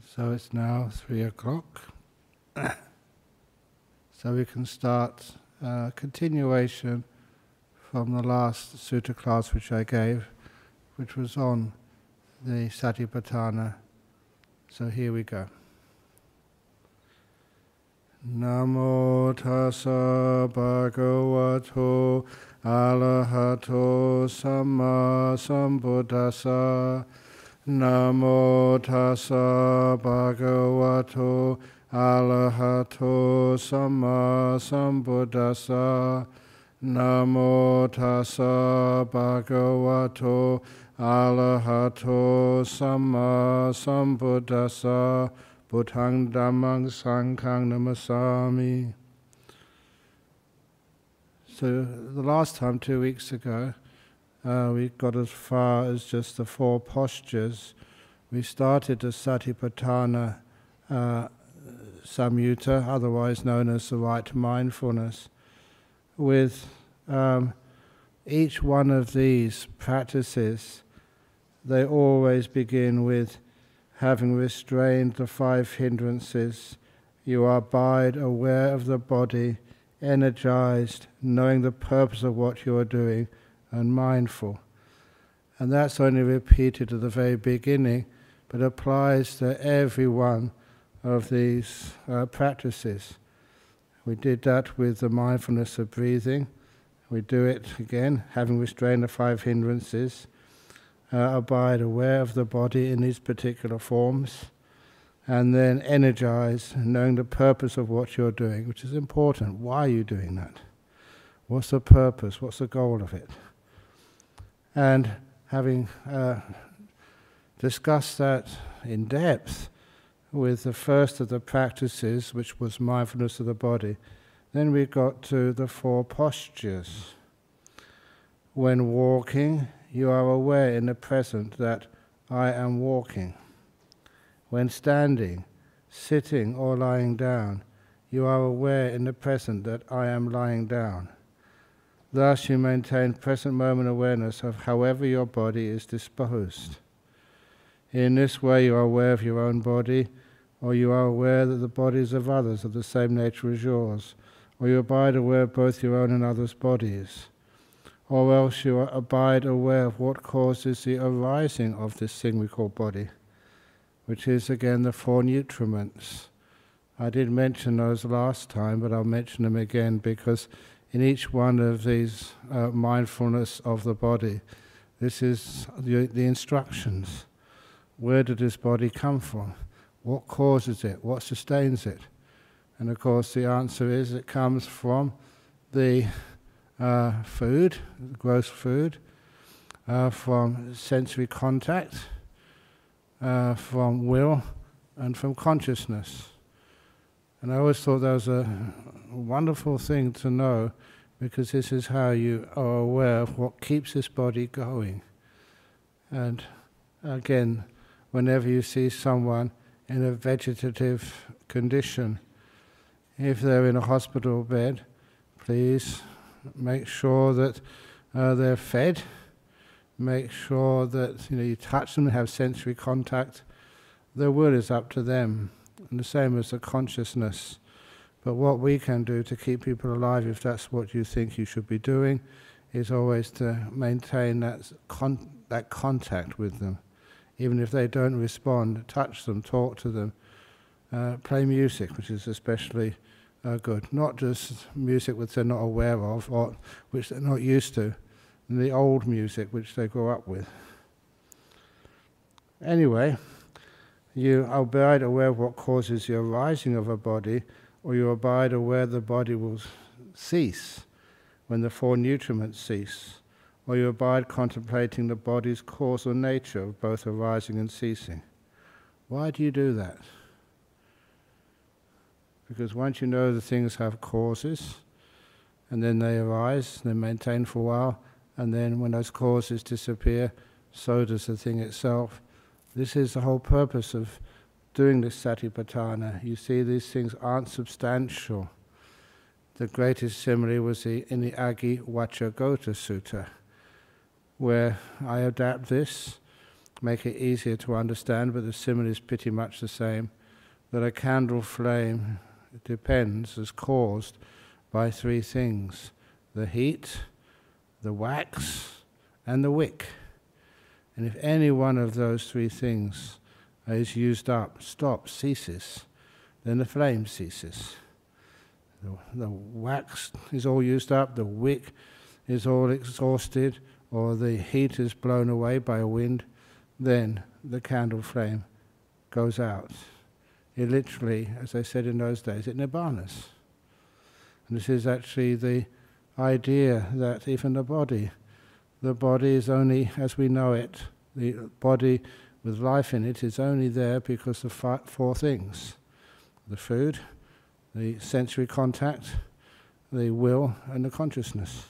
So it's now three o'clock. so we can start uh, continuation from the last sutta class which I gave, which was on the Satipatthana. So here we go. Namo tassa bhagavato arahato samma sambuddhassa Namo tassa bhagavato arahato samma sambuddhassa Namo tassa bhagavato arahato samma sambuddhassa Buddhang dhammang sanghang namasami. So the last time, two weeks ago, uh, we got as far as just the four postures. We started the Satipatthana uh, Samyutta, otherwise known as the right mindfulness, with um, each one of these practices, they always begin with having restrained the five hindrances, you abide aware of the body, energized, knowing the purpose of what you are doing and mindful. And that's only repeated at the very beginning, but applies to every one of these uh, practices. We did that with the mindfulness of breathing. We do it again, having restrained the five hindrances. Uh, abide aware of the body in these particular forms, and then energize, knowing the purpose of what you're doing, which is important. Why are you doing that? What's the purpose? What's the goal of it? And having uh, discussed that in depth with the first of the practices, which was mindfulness of the body, then we got to the four postures. When walking, you are aware in the present that I am walking. When standing, sitting, or lying down, you are aware in the present that I am lying down. Thus, you maintain present moment awareness of however your body is disposed. In this way, you are aware of your own body, or you are aware that the bodies of others are the same nature as yours, or you abide aware of both your own and others' bodies, or else you abide aware of what causes the arising of this thing we call body, which is again the four nutriments. I did mention those last time, but I'll mention them again because in each one of these uh, mindfulness of the body. This is the, the instructions. Where did this body come from? What causes it? What sustains it? And of course, the answer is it comes from the uh, food, gross food, uh, from sensory contact, uh, from will, and from consciousness. And I always thought that was a wonderful thing to know because this is how you are aware of what keeps this body going. And again, whenever you see someone in a vegetative condition, if they're in a hospital bed, please make sure that uh, they're fed. Make sure that you know you touch them, have sensory contact. The will is up to them and the same as the consciousness. But what we can do to keep people alive, if that's what you think you should be doing, is always to maintain that, con- that contact with them. Even if they don't respond, touch them, talk to them, uh, play music, which is especially uh, good. Not just music which they're not aware of or which they're not used to, and the old music which they grow up with. Anyway, you abide aware of what causes the arising of a body, or you abide aware the body will cease when the four nutriments cease, or you abide contemplating the body's cause or nature of both arising and ceasing. Why do you do that? Because once you know the things have causes, and then they arise, they maintain for a while, and then when those causes disappear, so does the thing itself this is the whole purpose of doing this satipatthana. You see, these things aren't substantial. The greatest simile was the, in the Aggi Vacchagotta Sutta, where I adapt this make it easier to understand, but the simile is pretty much the same. That a candle flame depends, is caused by three things the heat, the wax, and the wick. And if any one of those three things is used up, stops, ceases, then the flame ceases. The, the wax is all used up, the wick is all exhausted, or the heat is blown away by a wind, then the candle flame goes out. It literally, as I said in those days, it nirvanas. And this is actually the idea that even the body, the body is only as we know it. The body with life in it is only there because of four things the food, the sensory contact, the will, and the consciousness.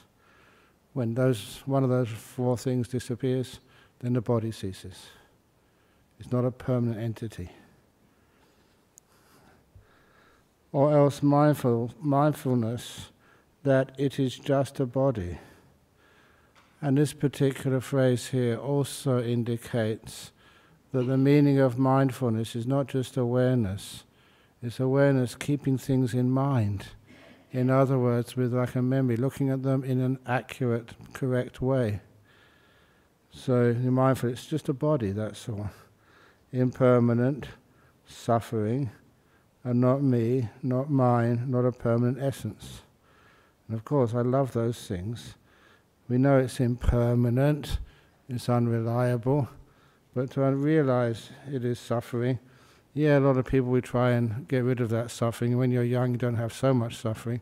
When those, one of those four things disappears, then the body ceases. It's not a permanent entity. Or else mindful, mindfulness that it is just a body. And this particular phrase here also indicates that the meaning of mindfulness is not just awareness, it's awareness keeping things in mind. In other words, with like a memory, looking at them in an accurate, correct way. So you're mindful, it's just a body, that's all. Impermanent, suffering, and not me, not mine, not a permanent essence. And of course, I love those things. We know it's impermanent, it's unreliable, but to realize it is suffering, yeah, a lot of people we try and get rid of that suffering. When you're young, you don't have so much suffering.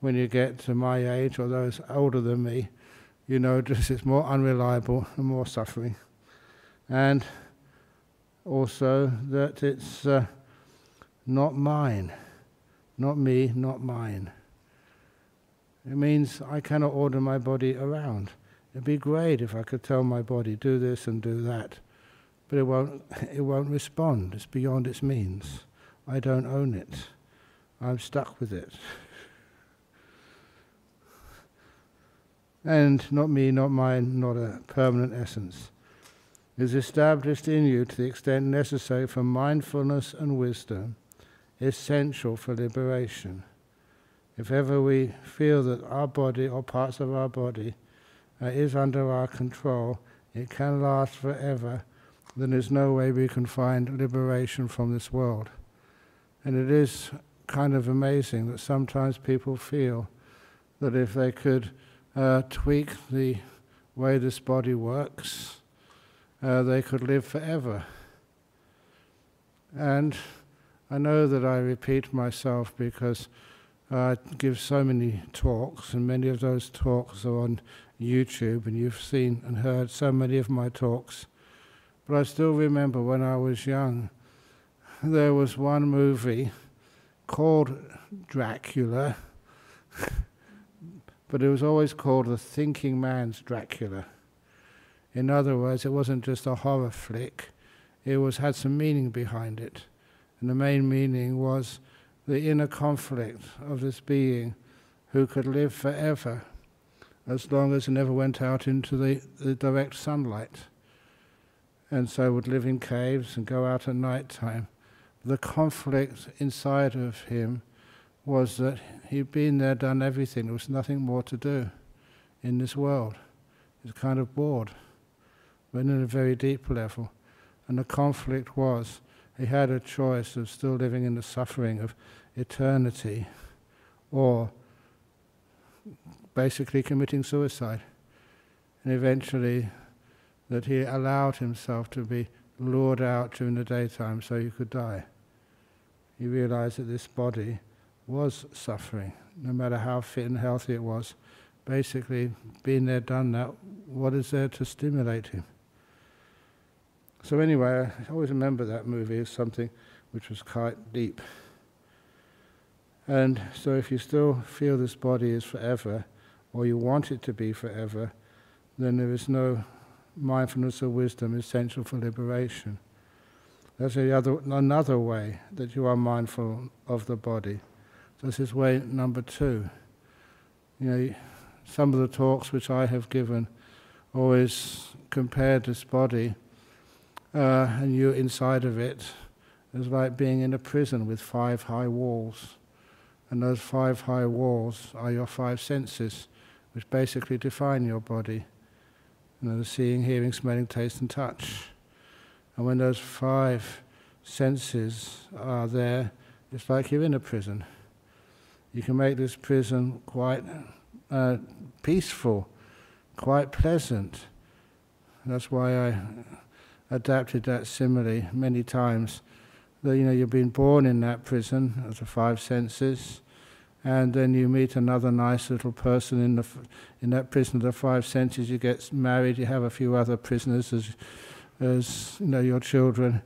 When you get to my age or those older than me, you know just it's more unreliable and more suffering. And also that it's uh, not mine, not me, not mine. It means I cannot order my body around. It'd be great if I could tell my body, do this and do that. But it won't, it won't respond. It's beyond its means. I don't own it. I'm stuck with it. And not me, not mine, not a permanent essence, is established in you to the extent necessary for mindfulness and wisdom, essential for liberation. If ever we feel that our body or parts of our body uh, is under our control, it can last forever, then there's no way we can find liberation from this world. And it is kind of amazing that sometimes people feel that if they could uh, tweak the way this body works, uh, they could live forever. And I know that I repeat myself because I give so many talks, and many of those talks are on YouTube, and you've seen and heard so many of my talks. But I still remember when I was young, there was one movie called Dracula, but it was always called The Thinking Man's Dracula. In other words, it wasn't just a horror flick, it was had some meaning behind it. And the main meaning was the inner conflict of this being who could live forever as long as he never went out into the, the direct sunlight and so would live in caves and go out at night time. The conflict inside of him was that he'd been there, done everything, there was nothing more to do in this world. He was kind of bored, but in a very deep level. And the conflict was he had a choice of still living in the suffering of eternity or basically committing suicide. And eventually, that he allowed himself to be lured out during the daytime so he could die. He realized that this body was suffering, no matter how fit and healthy it was. Basically, being there, done that, what is there to stimulate him? So, anyway, I always remember that movie as something which was quite deep. And so, if you still feel this body is forever, or you want it to be forever, then there is no mindfulness or wisdom essential for liberation. That's other, another way that you are mindful of the body. This is way number two. You know, some of the talks which I have given always compared this body uh, and you're inside of it as like being in a prison with five high walls. And those five high walls are your five senses, which basically define your body. You know, the seeing, hearing, smelling, taste, and touch. And when those five senses are there, it's like you're in a prison. You can make this prison quite uh, peaceful, quite pleasant. That's why I adapted that simile many times. That you know you've been born in that prison of the five senses, and then you meet another nice little person in the in that prison of the five senses. You get married. You have a few other prisoners as as you know your children,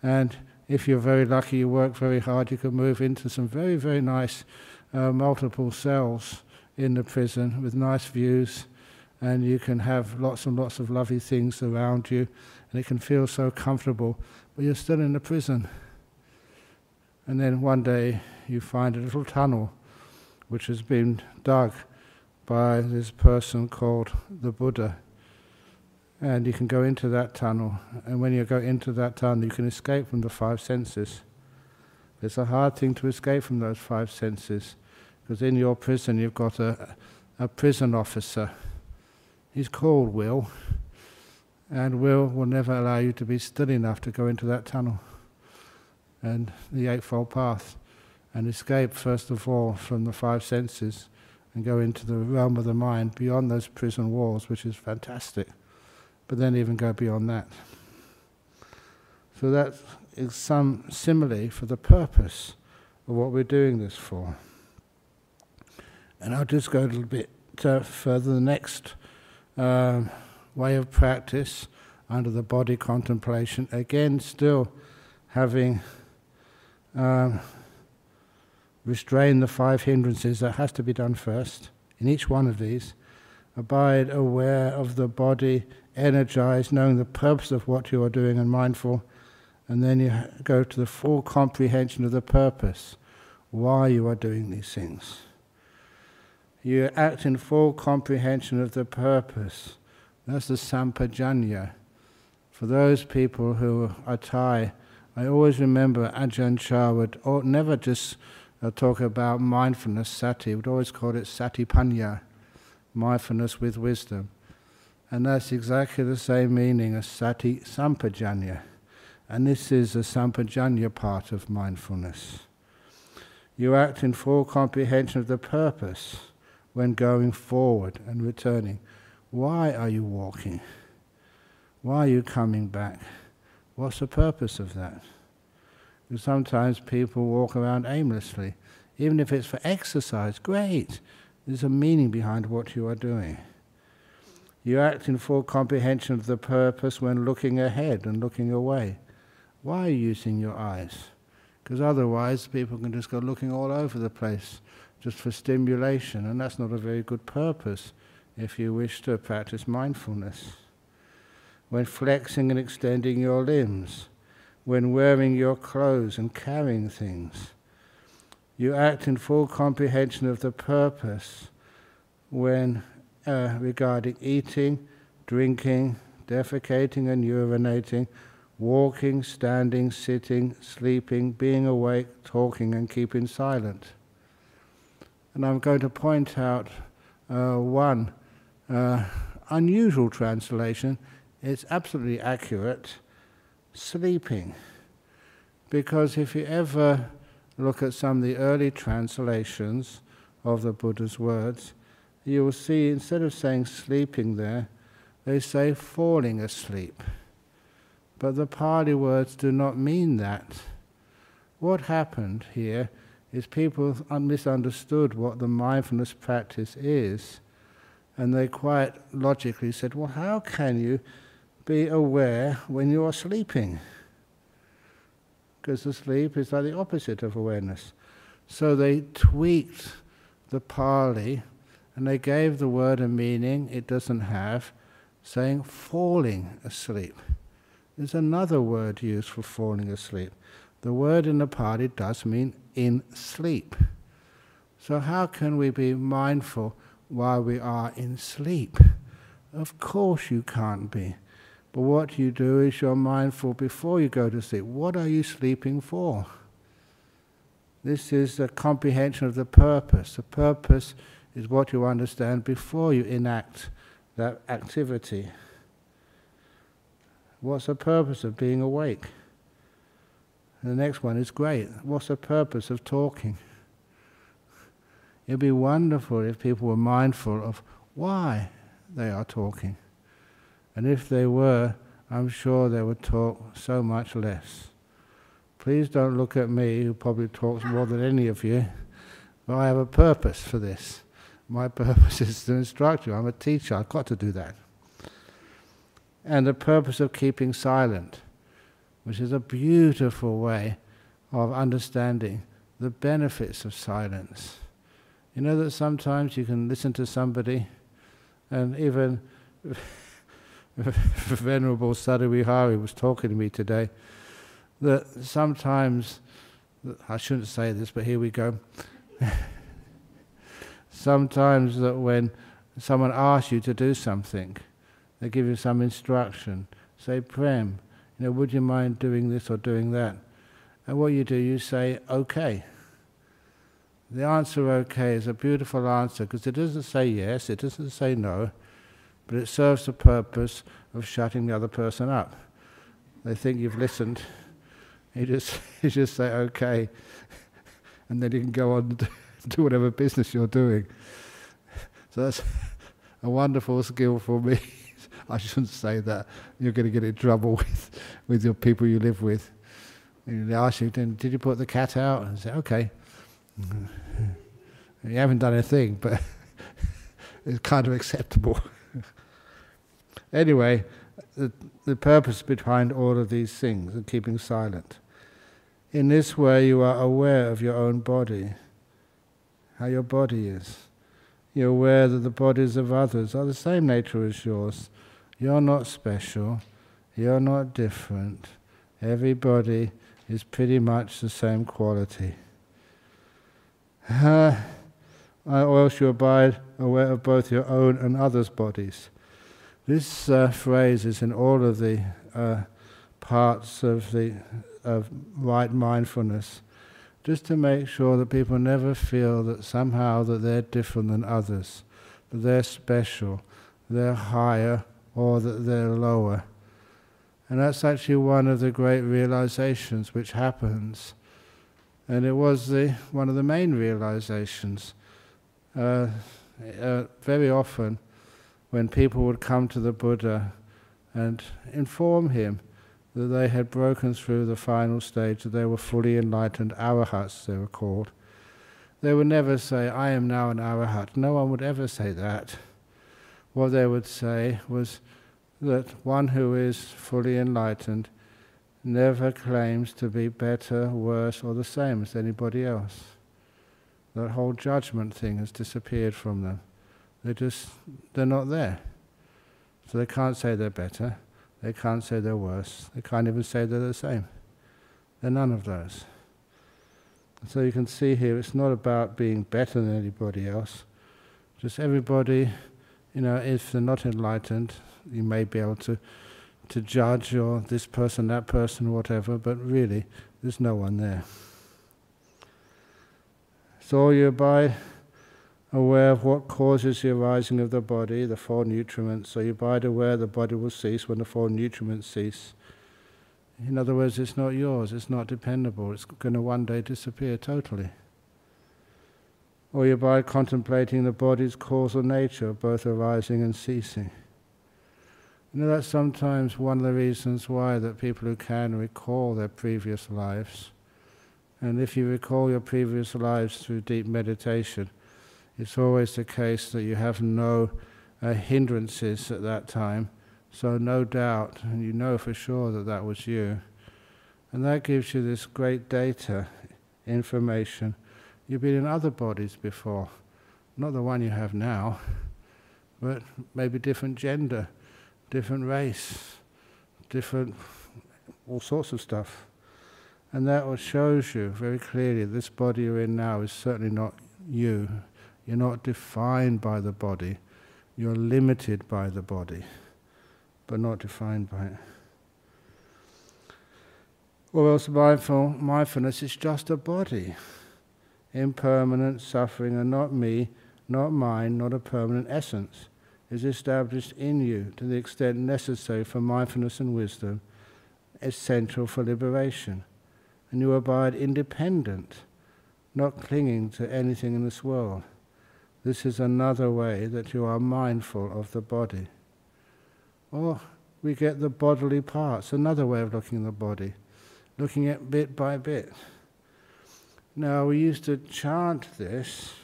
and if you're very lucky, you work very hard. You can move into some very very nice uh, multiple cells in the prison with nice views, and you can have lots and lots of lovely things around you, and it can feel so comfortable. But you're still in the prison. And then one day you find a little tunnel which has been dug by this person called the Buddha. And you can go into that tunnel, and when you go into that tunnel, you can escape from the five senses. It's a hard thing to escape from those five senses, because in your prison you've got a, a prison officer. He's called Will, and Will will never allow you to be still enough to go into that tunnel and the Eightfold Path and escape, first of all, from the five senses and go into the realm of the mind beyond those prison walls, which is fantastic. But then even go beyond that. So that is some simile for the purpose of what we're doing this for. And I'll just go a little bit uh, further. The next uh, way of practice under the body contemplation, again, still having um, restrain the five hindrances, that has to be done first in each one of these. Abide aware of the body, energized, knowing the purpose of what you are doing and mindful. And then you go to the full comprehension of the purpose, why you are doing these things. You act in full comprehension of the purpose. That's the sampajanya. For those people who are Thai, I always remember Ajahn Chah would never just uh, talk about mindfulness, sati, would always call it satipanya, mindfulness with wisdom. And that's exactly the same meaning as sati sampajanya. And this is the sampajanya part of mindfulness. You act in full comprehension of the purpose when going forward and returning. Why are you walking? Why are you coming back? What's the purpose of that? Because sometimes people walk around aimlessly. Even if it's for exercise, great. There's a meaning behind what you are doing. You act in full comprehension of the purpose when looking ahead and looking away. Why are you using your eyes? Because otherwise, people can just go looking all over the place just for stimulation, and that's not a very good purpose if you wish to practice mindfulness. When flexing and extending your limbs, when wearing your clothes and carrying things. You act in full comprehension of the purpose when uh, regarding eating, drinking, defecating and urinating, walking, standing, sitting, sleeping, being awake, talking, and keeping silent. And I'm going to point out uh, one uh, unusual translation. It's absolutely accurate sleeping. Because if you ever look at some of the early translations of the Buddha's words, you will see instead of saying sleeping there, they say falling asleep. But the Pali words do not mean that. What happened here is people misunderstood what the mindfulness practice is, and they quite logically said, Well, how can you be aware when you are sleeping. Because the sleep is like the opposite of awareness. So they tweaked the Pali and they gave the word a meaning it doesn't have, saying falling asleep. There's another word used for falling asleep. The word in the Pali does mean in sleep. So, how can we be mindful while we are in sleep? Of course, you can't be But what you do is you're mindful before you go to sleep. What are you sleeping for? This is a comprehension of the purpose. The purpose is what you understand before you enact that activity. What's the purpose of being awake? And the next one is great. What's the purpose of talking? It'd be wonderful if people were mindful of why they are talking. And if they were, I'm sure they would talk so much less. Please don't look at me, who probably talks more than any of you, but I have a purpose for this. My purpose is to instruct you. I'm a teacher, I've got to do that. And the purpose of keeping silent, which is a beautiful way of understanding the benefits of silence. You know that sometimes you can listen to somebody, and even Venerable Sadhuvihari was talking to me today, that sometimes, I shouldn't say this, but here we go. sometimes that when someone asks you to do something, they give you some instruction, say, Prem, you know, would you mind doing this or doing that? And what you do, you say, okay. The answer okay is a beautiful answer because it doesn't say yes, it doesn't say no, but it serves the purpose of shutting the other person up. They think you've listened. You just, you just say okay, and then you can go on to do whatever business you're doing. So that's a wonderful skill for me. I shouldn't say that. You're going to get in trouble with, with your people you live with. And they ask you, did you put the cat out? And say, okay. You haven't done a thing, but it's kind of acceptable. Anyway, the, the purpose behind all of these things and keeping silent. In this way, you are aware of your own body, how your body is. You're aware that the bodies of others are the same nature as yours. You're not special. You're not different. Everybody is pretty much the same quality. Uh, or else you abide aware of both your own and others' bodies. This uh, phrase is in all of the uh, parts of the of right mindfulness, just to make sure that people never feel that somehow that they're different than others, that they're special, they're higher, or that they're lower. And that's actually one of the great realizations which happens and it was the, one of the main realizations. Uh, uh, very often, when people would come to the Buddha and inform him that they had broken through the final stage, that they were fully enlightened arahats, they were called, they would never say, I am now an arahat. No one would ever say that. What they would say was that one who is fully enlightened never claims to be better, worse, or the same as anybody else. That whole judgment thing has disappeared from them. They just, they're not there. So they can't say they're better. They can't say they're worse. They can't even say they're the same. They're none of those. So you can see here, it's not about being better than anybody else. Just everybody, you know, if they're not enlightened, you may be able to to judge or this person, that person, whatever, but really there's no one there. So you abide aware of what causes the arising of the body, the four nutriments. So you abide aware the body will cease when the four nutriments cease. In other words, it's not yours, it's not dependable, it's going to one day disappear totally. Or you abide contemplating the body's causal nature, both arising and ceasing. You know, that's sometimes one of the reasons why that people who can recall their previous lives, and if you recall your previous lives through deep meditation, it's always the case that you have no uh, hindrances at that time, so no doubt, and you know for sure that that was you. And that gives you this great data, information. You've been in other bodies before, not the one you have now, but maybe different gender different race, different, all sorts of stuff. And that shows you very clearly this body you're in now is certainly not you. You're not defined by the body, you're limited by the body. but not defined by it. Or else mindful, mindfulness is just a body. Impermanent, suffering, and not me, not mine, not a permanent essence, is established in you to the extent necessary for mindfulness and wisdom, essential for liberation. And you abide independent, not clinging to anything in this world. This is another way that you are mindful of the body. Or we get the bodily parts, another way of looking at the body looking at bit by bit. Now, we used to chant this,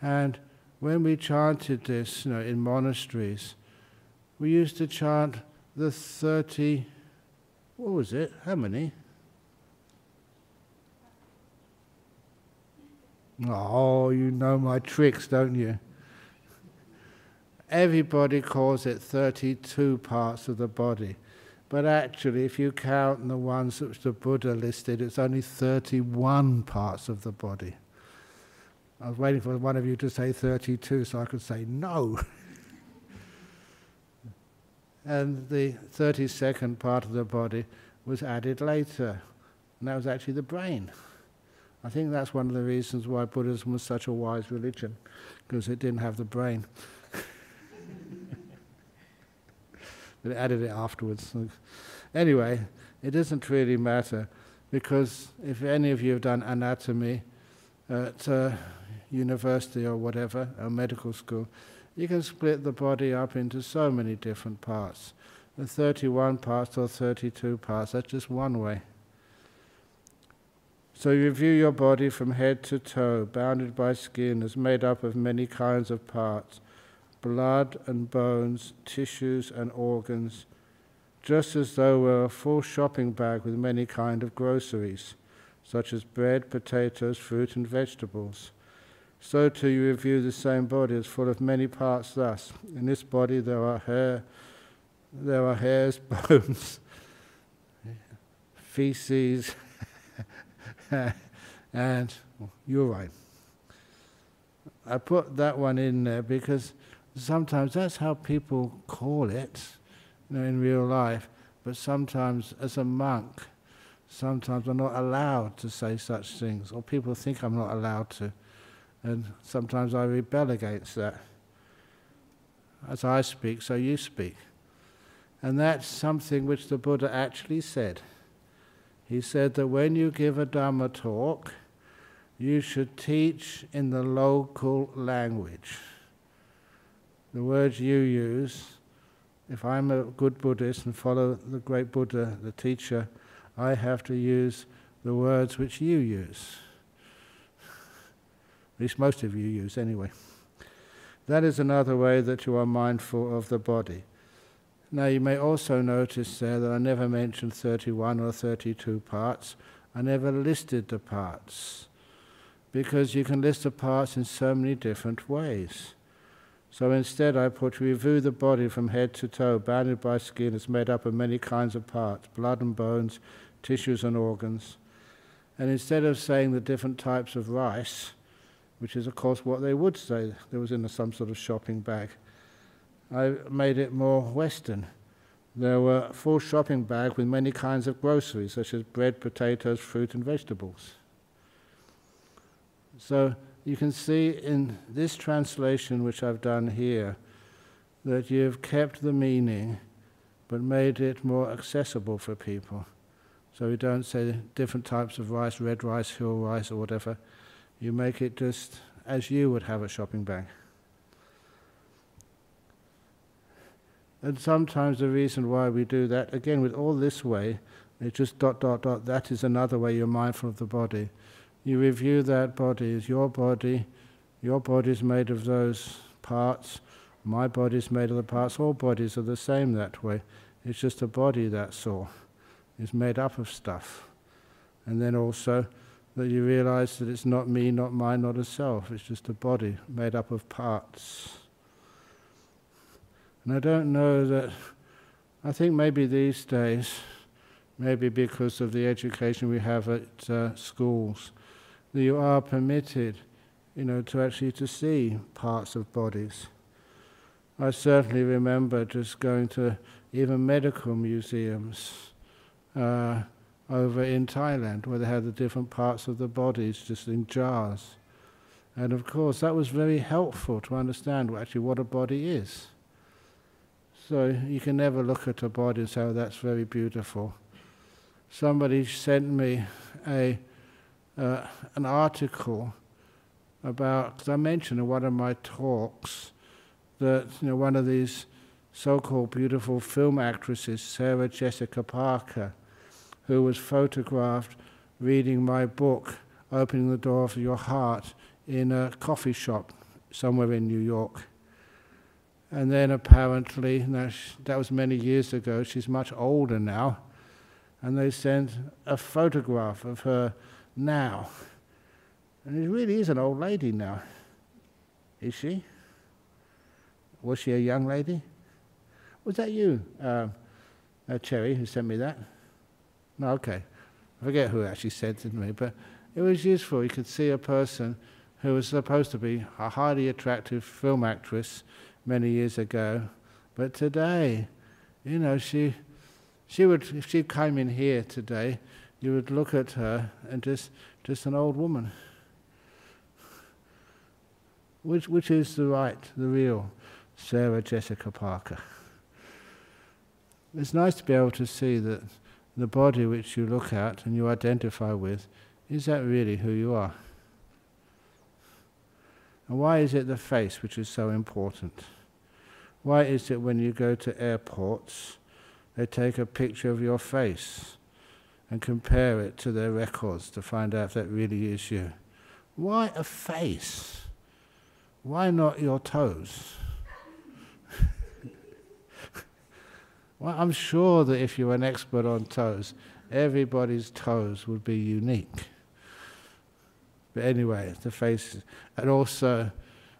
and when we chanted this, you know, in monasteries, we used to chant the 30, what was it? How many? Oh, you know my tricks, don't you? Everybody calls it 32 parts of the body. But actually, if you count the ones which the Buddha listed, it's only 31 parts of the body. I was waiting for one of you to say 32 so I could say no. and the 32nd part of the body was added later, and that was actually the brain. I think that's one of the reasons why Buddhism was such a wise religion, because it didn't have the brain. but added it afterwards. Anyway, it doesn't really matter because if any of you have done anatomy at uh, university or whatever, or medical school, you can split the body up into so many different parts. The 31 parts or 32 parts, that's just one way. So you view your body from head to toe, bounded by skin, as made up of many kinds of parts blood and bones, tissues and organs, just as though were a full shopping bag with many kind of groceries, such as bread, potatoes, fruit, and vegetables. So too you review the same body as full of many parts thus. In this body there are hair, there are hairs, bones, feces, and you're right. I put that one in there because sometimes that's how people call it, you know, in real life. But sometimes, as a monk, sometimes I'm not allowed to say such things, or people think I'm not allowed to, and sometimes I rebel against that. As I speak, so you speak. And that's something which the Buddha actually said. He said that when you give a Dhamma talk, you should teach in the local language the words you use, if I'm a good Buddhist and follow the great Buddha, the teacher, I have to use the words which you use. At least most of you use anyway. That is another way that you are mindful of the body. Now, you may also notice there that I never mentioned 31 or 32 parts. I never listed the parts because you can list the parts in so many different ways. So instead, I put review the body from head to toe, bounded by skin, is made up of many kinds of parts, blood and bones, tissues and organs. And instead of saying the different types of rice, which is of course what they would say, there was in some sort of shopping bag, I made it more Western. There were full shopping bags with many kinds of groceries, such as bread, potatoes, fruit, and vegetables. So you can see in this translation, which I've done here, that you've kept the meaning but made it more accessible for people. So you don't say different types of rice, red rice, hill rice, or whatever. You make it just as you would have a shopping bag. And sometimes the reason why we do that, again, with all this way, it's just dot, dot, dot, that is another way you're mindful of the body you review that body as your body. Your body is made of those parts. My body is made of the parts. All bodies are the same that way. It's just a body that's all. It's made up of stuff. And then also that you realize that it's not me, not mine, not a self. It's just a body made up of parts. And I don't know that, I think maybe these days, maybe because of the education we have at uh, schools, that you are permitted, you know, to actually to see parts of bodies. I certainly remember just going to even medical museums uh, over in Thailand where they had the different parts of the bodies just in jars. And of course, that was very helpful to understand actually what a body is. So you can never look at a body and say, oh, that's very beautiful. Somebody sent me a, uh, an article about, because I mentioned in one of my talks that you know, one of these so-called beautiful film actresses, Sarah Jessica Parker, who was photographed reading my book, Opening the Door of Your Heart, in a coffee shop somewhere in New York. And then apparently, now that was many years ago, she's much older now, and they sent a photograph of her now. And it really is an old lady now. Is she? Was she a young lady? Was that you, uh, uh, Cherry, who sent me that? No, okay. I forget who actually sent it to me, but it was useful. You could see a person who was supposed to be a highly attractive film actress many years ago, but today, you know, she, she would, if she came in here today, you would look at her and just, just an old woman. Which, which is the right, the real Sarah Jessica Parker? It's nice to be able to see that the body which you look at and you identify with, is that really who you are? And why is it the face which is so important? Why is it when you go to airports, they take a picture of your face and compare it to their records to find out if that really is you? Why a face? Why not your toes? well, I'm sure that if you're an expert on toes, everybody's toes would be unique. But anyway, the faces. And also,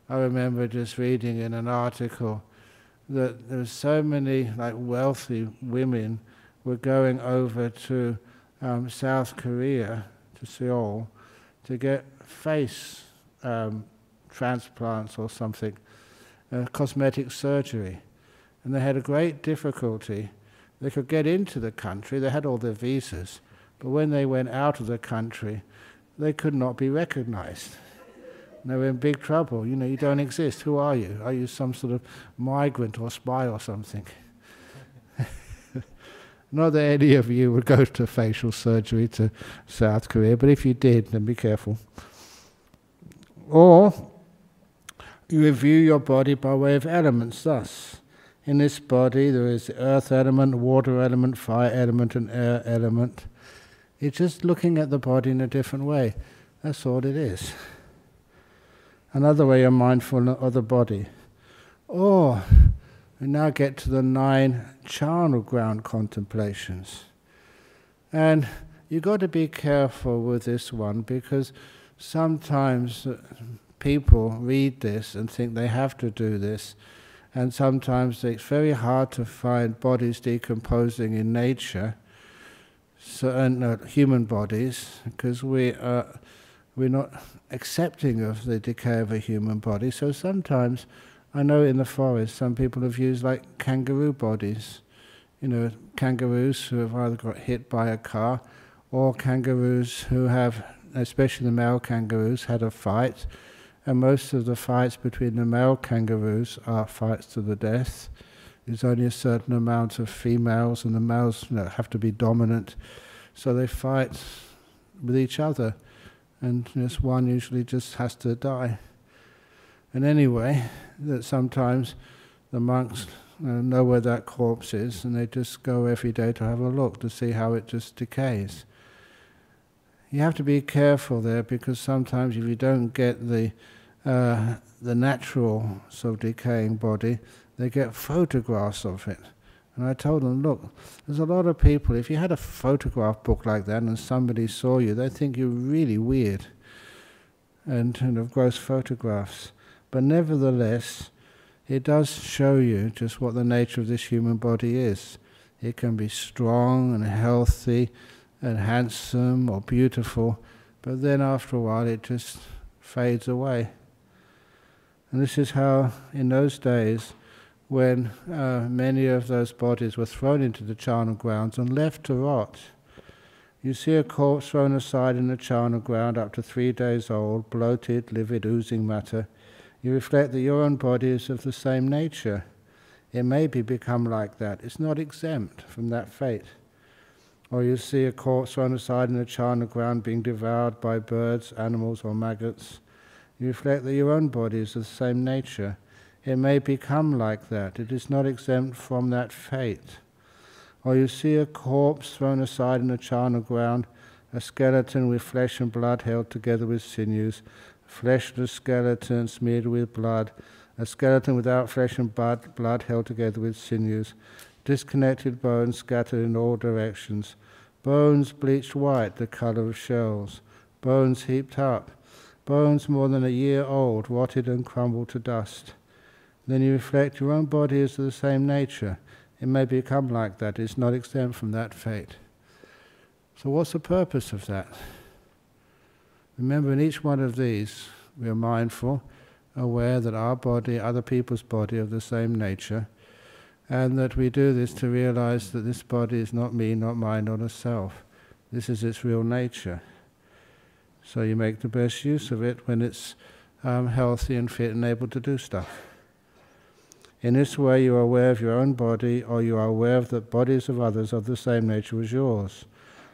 I remember just reading in an article that there were so many like wealthy women were going over to um, South Korea, to Seoul, to get face um, transplants or something, uh, cosmetic surgery. And they had a great difficulty. They could get into the country, they had all their visas, but when they went out of the country, they could not be recognized. They were in big trouble. You know, you don't exist. Who are you? Are you some sort of migrant or spy or something? Not that any of you would go to facial surgery to South Korea, but if you did, then be careful. Or you review your body by way of elements. Thus, in this body there is the earth element, water element, fire element, and air element. It's just looking at the body in a different way. That's all it is. Another way you're mindful of the body. Or we now get to the nine charnel ground contemplations. And you've got to be careful with this one because sometimes uh, people read this and think they have to do this, and sometimes it's very hard to find bodies decomposing in nature, certain uh, human bodies, because we are we're not accepting of the decay of a human body. So sometimes, I know in the forest, some people have used like kangaroo bodies. You know, kangaroos who have either got hit by a car, or kangaroos who have, especially the male kangaroos, had a fight and most of the fights between the male kangaroos are fights to the death. There's only a certain amount of females, and the males you know, have to be dominant, so they fight with each other, and this one usually just has to die. And anyway, that sometimes the monks uh, know where that corpse is, and they just go every day to have a look to see how it just decays. You have to be careful there because sometimes if you don't get the uh, the natural sort of decaying body, they get photographs of it. And I told them, look, there's a lot of people, if you had a photograph book like that and somebody saw you, they think you're really weird and, and of gross photographs. But nevertheless, it does show you just what the nature of this human body is. It can be strong and healthy and handsome or beautiful, but then after a while it just fades away. And this is how, in those days, when uh, many of those bodies were thrown into the charnel grounds and left to rot. You see a corpse thrown aside in the charnel ground up to three days old, bloated, livid, oozing matter. You reflect that your own body is of the same nature. It may be become like that. It's not exempt from that fate. Or you see a corpse thrown aside in the charnel ground being devoured by birds, animals, or maggots. You reflect that your own body is of the same nature. It may become like that. It is not exempt from that fate. Or you see a corpse thrown aside in a charnel ground, a skeleton with flesh and blood held together with sinews, fleshless skeleton smeared with blood, a skeleton without flesh and blood, blood held together with sinews, disconnected bones scattered in all directions, bones bleached white, the color of shells, bones heaped up, bones more than a year old, rotted and crumbled to dust. Then you reflect your own body is of the same nature. It may become like that, it's not exempt from that fate. So, what's the purpose of that? Remember, in each one of these, we are mindful, aware that our body, other people's body, of the same nature, and that we do this to realize that this body is not me, not mine, not a self. This is its real nature. So you make the best use of it when it's um, healthy and fit and able to do stuff. In this way, you are aware of your own body, or you are aware of the bodies of others of the same nature as yours,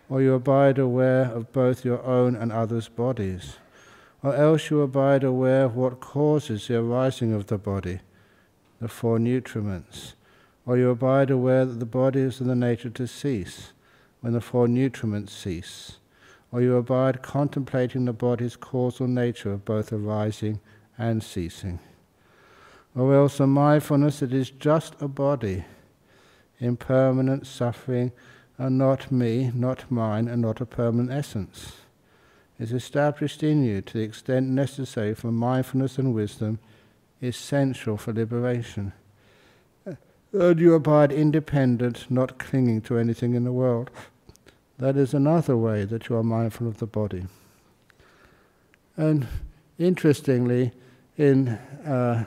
or you abide aware of both your own and others' bodies, or else you abide aware of what causes the arising of the body, the four nutriments, or you abide aware that the body is of the nature to cease when the four nutriments cease, or you abide contemplating the body's causal nature of both arising and ceasing or else a mindfulness that is just a body, impermanent, suffering, and not me, not mine, and not a permanent essence, is established in you to the extent necessary for mindfulness and wisdom, essential for liberation. And you abide independent, not clinging to anything in the world. That is another way that you are mindful of the body. And interestingly, in uh,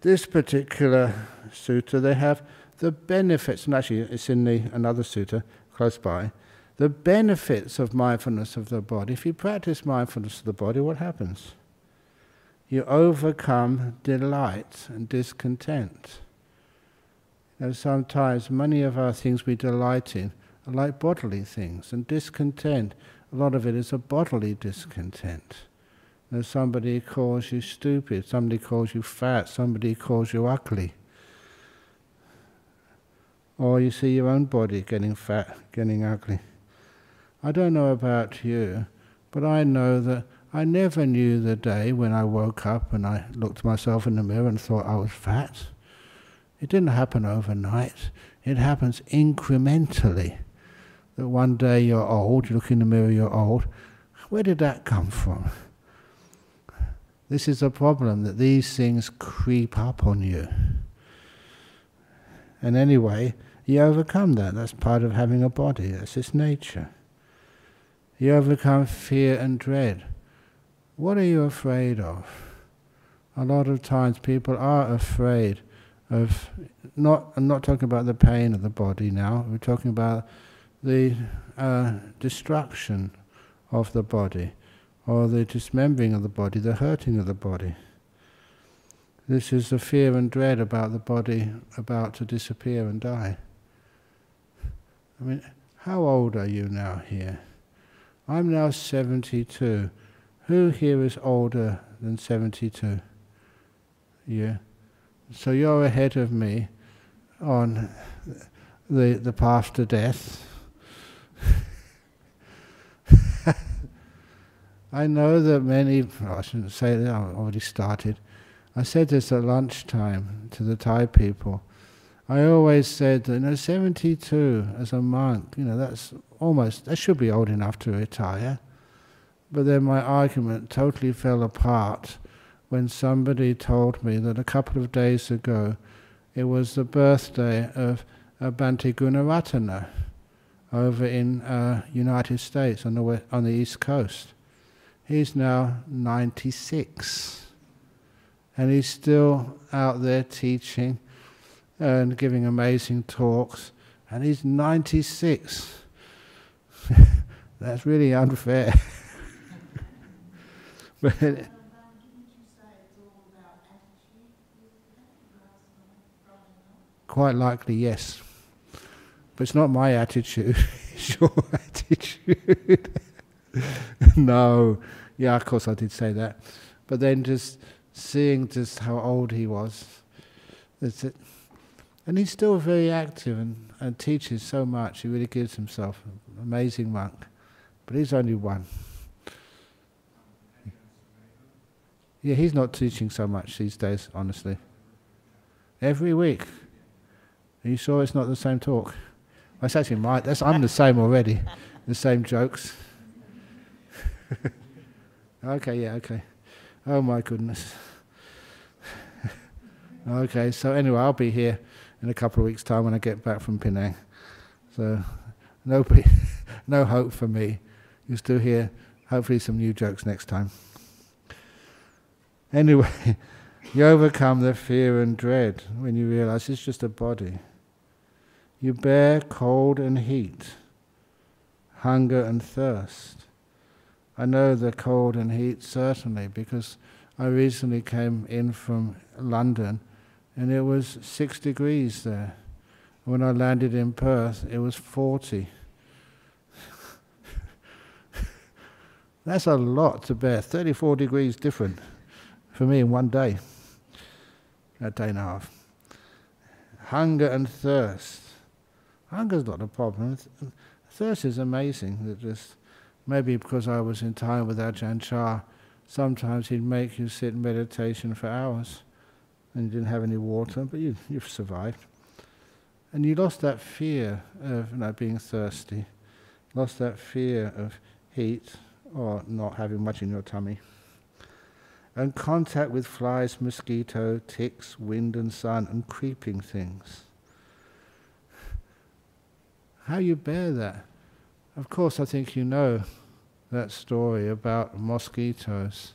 this particular sutta, they have the benefits, and actually it's in the, another sutta close by, the benefits of mindfulness of the body. If you practice mindfulness of the body, what happens? You overcome delight and discontent. Know, sometimes many of our things we delight in are like bodily things, and discontent, a lot of it is a bodily discontent. Somebody calls you stupid, somebody calls you fat, somebody calls you ugly. Or you see your own body getting fat, getting ugly. I don't know about you, but I know that I never knew the day when I woke up and I looked myself in the mirror and thought I was fat. It didn't happen overnight. It happens incrementally. That one day you're old, you look in the mirror, you're old. Where did that come from? This is a problem that these things creep up on you. And anyway, you overcome that. That's part of having a body, that's its nature. You overcome fear and dread. What are you afraid of? A lot of times people are afraid of not I'm not talking about the pain of the body now, we're talking about the uh, destruction of the body or the dismembering of the body, the hurting of the body. This is the fear and dread about the body about to disappear and die. I mean, how old are you now here? I'm now 72. Who here is older than 72? Yeah. So you're ahead of me on the, the path to death. I know that many, I shouldn't say that, I've already started. I said this at lunchtime to the Thai people. I always said you know, 72 as a monk, you know, that's almost, that should be old enough to retire. But then my argument totally fell apart when somebody told me that a couple of days ago it was the birthday of uh, Bhante Gunaratana over in uh, United States on the, on the East Coast. He's now 96. And he's still out there teaching and giving amazing talks, and he's 96. That's really unfair. but quite likely, yes. But it's not my attitude, it's your attitude. no, yeah, of course I did say that. But then just seeing just how old he was, that's it. And he's still very active and, and teaches so much. He really gives himself. Amazing monk. But he's only one. Yeah, he's not teaching so much these days, honestly. Every week. Are you sure it's not the same talk? That's actually my. That's I'm the same already. The same jokes. okay, yeah, okay. Oh my goodness. okay, so anyway, I'll be here in a couple of weeks' time when I get back from Penang. So, nobody, no hope for me. You'll still hear, hopefully, some new jokes next time. Anyway, you overcome the fear and dread when you realize it's just a body. You bear cold and heat, hunger and thirst. I know the cold and heat certainly because I recently came in from London and it was six degrees there. When I landed in Perth, it was 40. That's a lot to bear. 34 degrees different for me in one day, a day and a half. Hunger and thirst. Hunger's not a problem. Thirst is amazing. That just maybe because I was in time with Ajahn Chah, sometimes he'd make you sit in meditation for hours and you didn't have any water, but you, you've survived. And you lost that fear of you know, being thirsty, lost that fear of heat or not having much in your tummy. And contact with flies, mosquito, ticks, wind and sun, and creeping things. How you bear that? Of course, I think you know that story about mosquitoes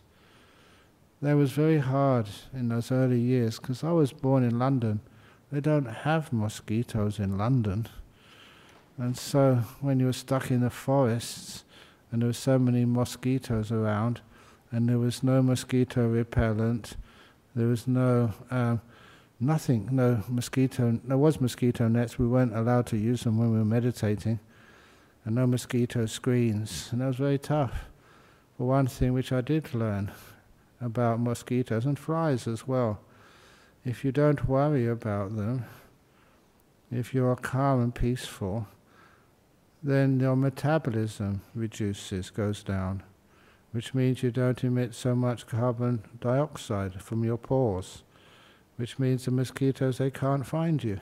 that was very hard in those early years because I was born in London. They don't have mosquitoes in London. And so when you were stuck in the forests and there were so many mosquitoes around and there was no mosquito repellent, there was no um, nothing, no mosquito, there was mosquito nets, we weren't allowed to use them when we were meditating, and no mosquito screens, and that was very tough. But one thing which I did learn about mosquitoes and flies as well. If you don't worry about them, if you are calm and peaceful, then your metabolism reduces, goes down, which means you don't emit so much carbon dioxide from your pores, which means the mosquitoes, they can't find you.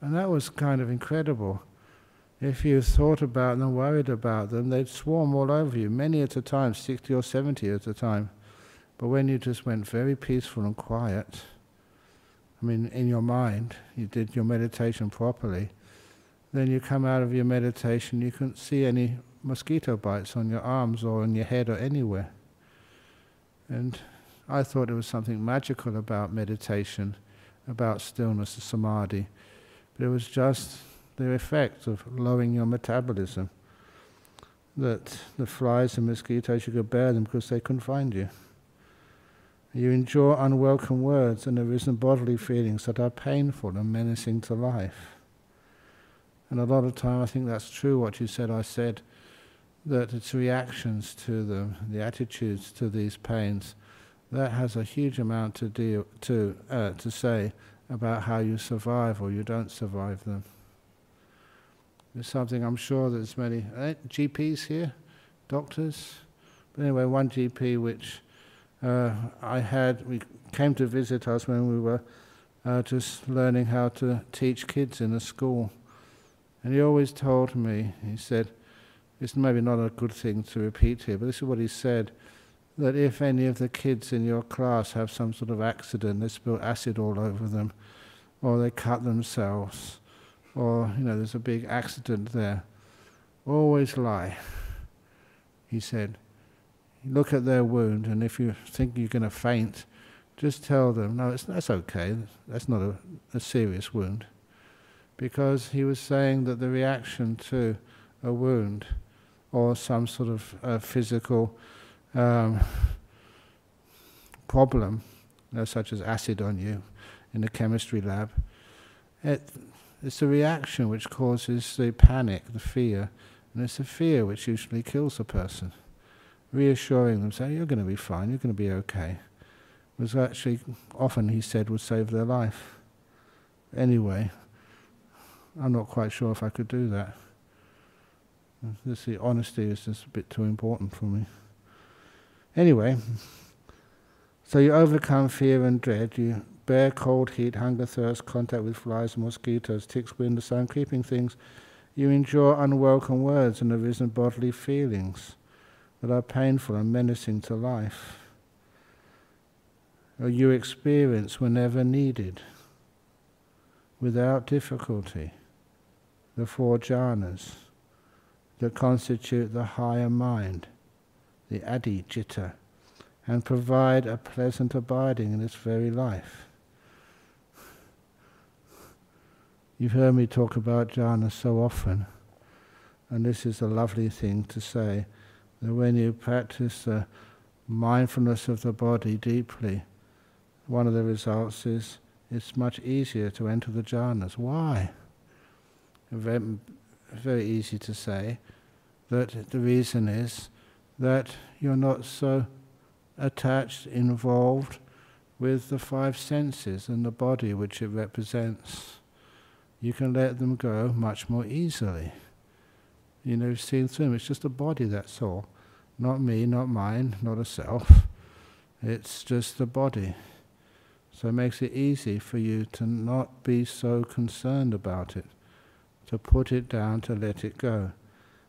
And that was kind of incredible. If you thought about them, worried about them, they'd swarm all over you, many at a time, 60 or 70 at a time. But when you just went very peaceful and quiet, I mean, in your mind, you did your meditation properly, then you come out of your meditation, you couldn't see any mosquito bites on your arms or on your head or anywhere. And I thought there was something magical about meditation, about stillness, the samadhi. But it was just the effect of lowering your metabolism. That the flies and mosquitoes, you could bear them because they couldn't find you. You endure unwelcome words and arisen bodily feelings that are painful and menacing to life. And a lot of time I think that's true what you said, I said, that it's reactions to them, the attitudes to these pains, that has a huge amount to deal to uh, to say about how you survive or you don't survive them. There's something I'm sure there's many uh, GPs here, doctors, but anyway, one GP which uh, I had, we came to visit us when we were uh, just learning how to teach kids in a school. And he always told me, he said, it's maybe not a good thing to repeat here, but this is what he said that if any of the kids in your class have some sort of accident, they spill acid all over them, or they cut themselves, or you know there's a big accident there, always lie. He said, look at their wound, and if you think you're going to faint, just tell them, no, it's, that's okay, that's not a, a serious wound. Because he was saying that the reaction to a wound or some sort of physical um, problem, you know, such as acid on you in the chemistry lab, it, it's the reaction which causes the panic, the fear, and it's the fear which usually kills a person. Reassuring them, saying, You're going to be fine, you're going to be okay, was actually often, he said, would save their life. Anyway, I'm not quite sure if I could do that. This the honesty is just a bit too important for me. Anyway, so you overcome fear and dread. You bear cold, heat, hunger, thirst, contact with flies, mosquitoes, ticks, wind, the sun, creeping things. You endure unwelcome words and arisen bodily feelings that are painful and menacing to life. Or you experience whenever needed, without difficulty, the four jhanas that constitute the higher mind, the adi citta, and provide a pleasant abiding in this very life. You've heard me talk about jhana so often, and this is a lovely thing to say that when you practice the mindfulness of the body deeply, one of the results is it's much easier to enter the jhanas. Why? Very, very easy to say that the reason is that you're not so attached, involved with the five senses and the body which it represents. You can let them go much more easily. You know, seeing through them, it's just a body, that's all. Not me, not mine, not a self. It's just the body. So it makes it easy for you to not be so concerned about it, to put it down, to let it go.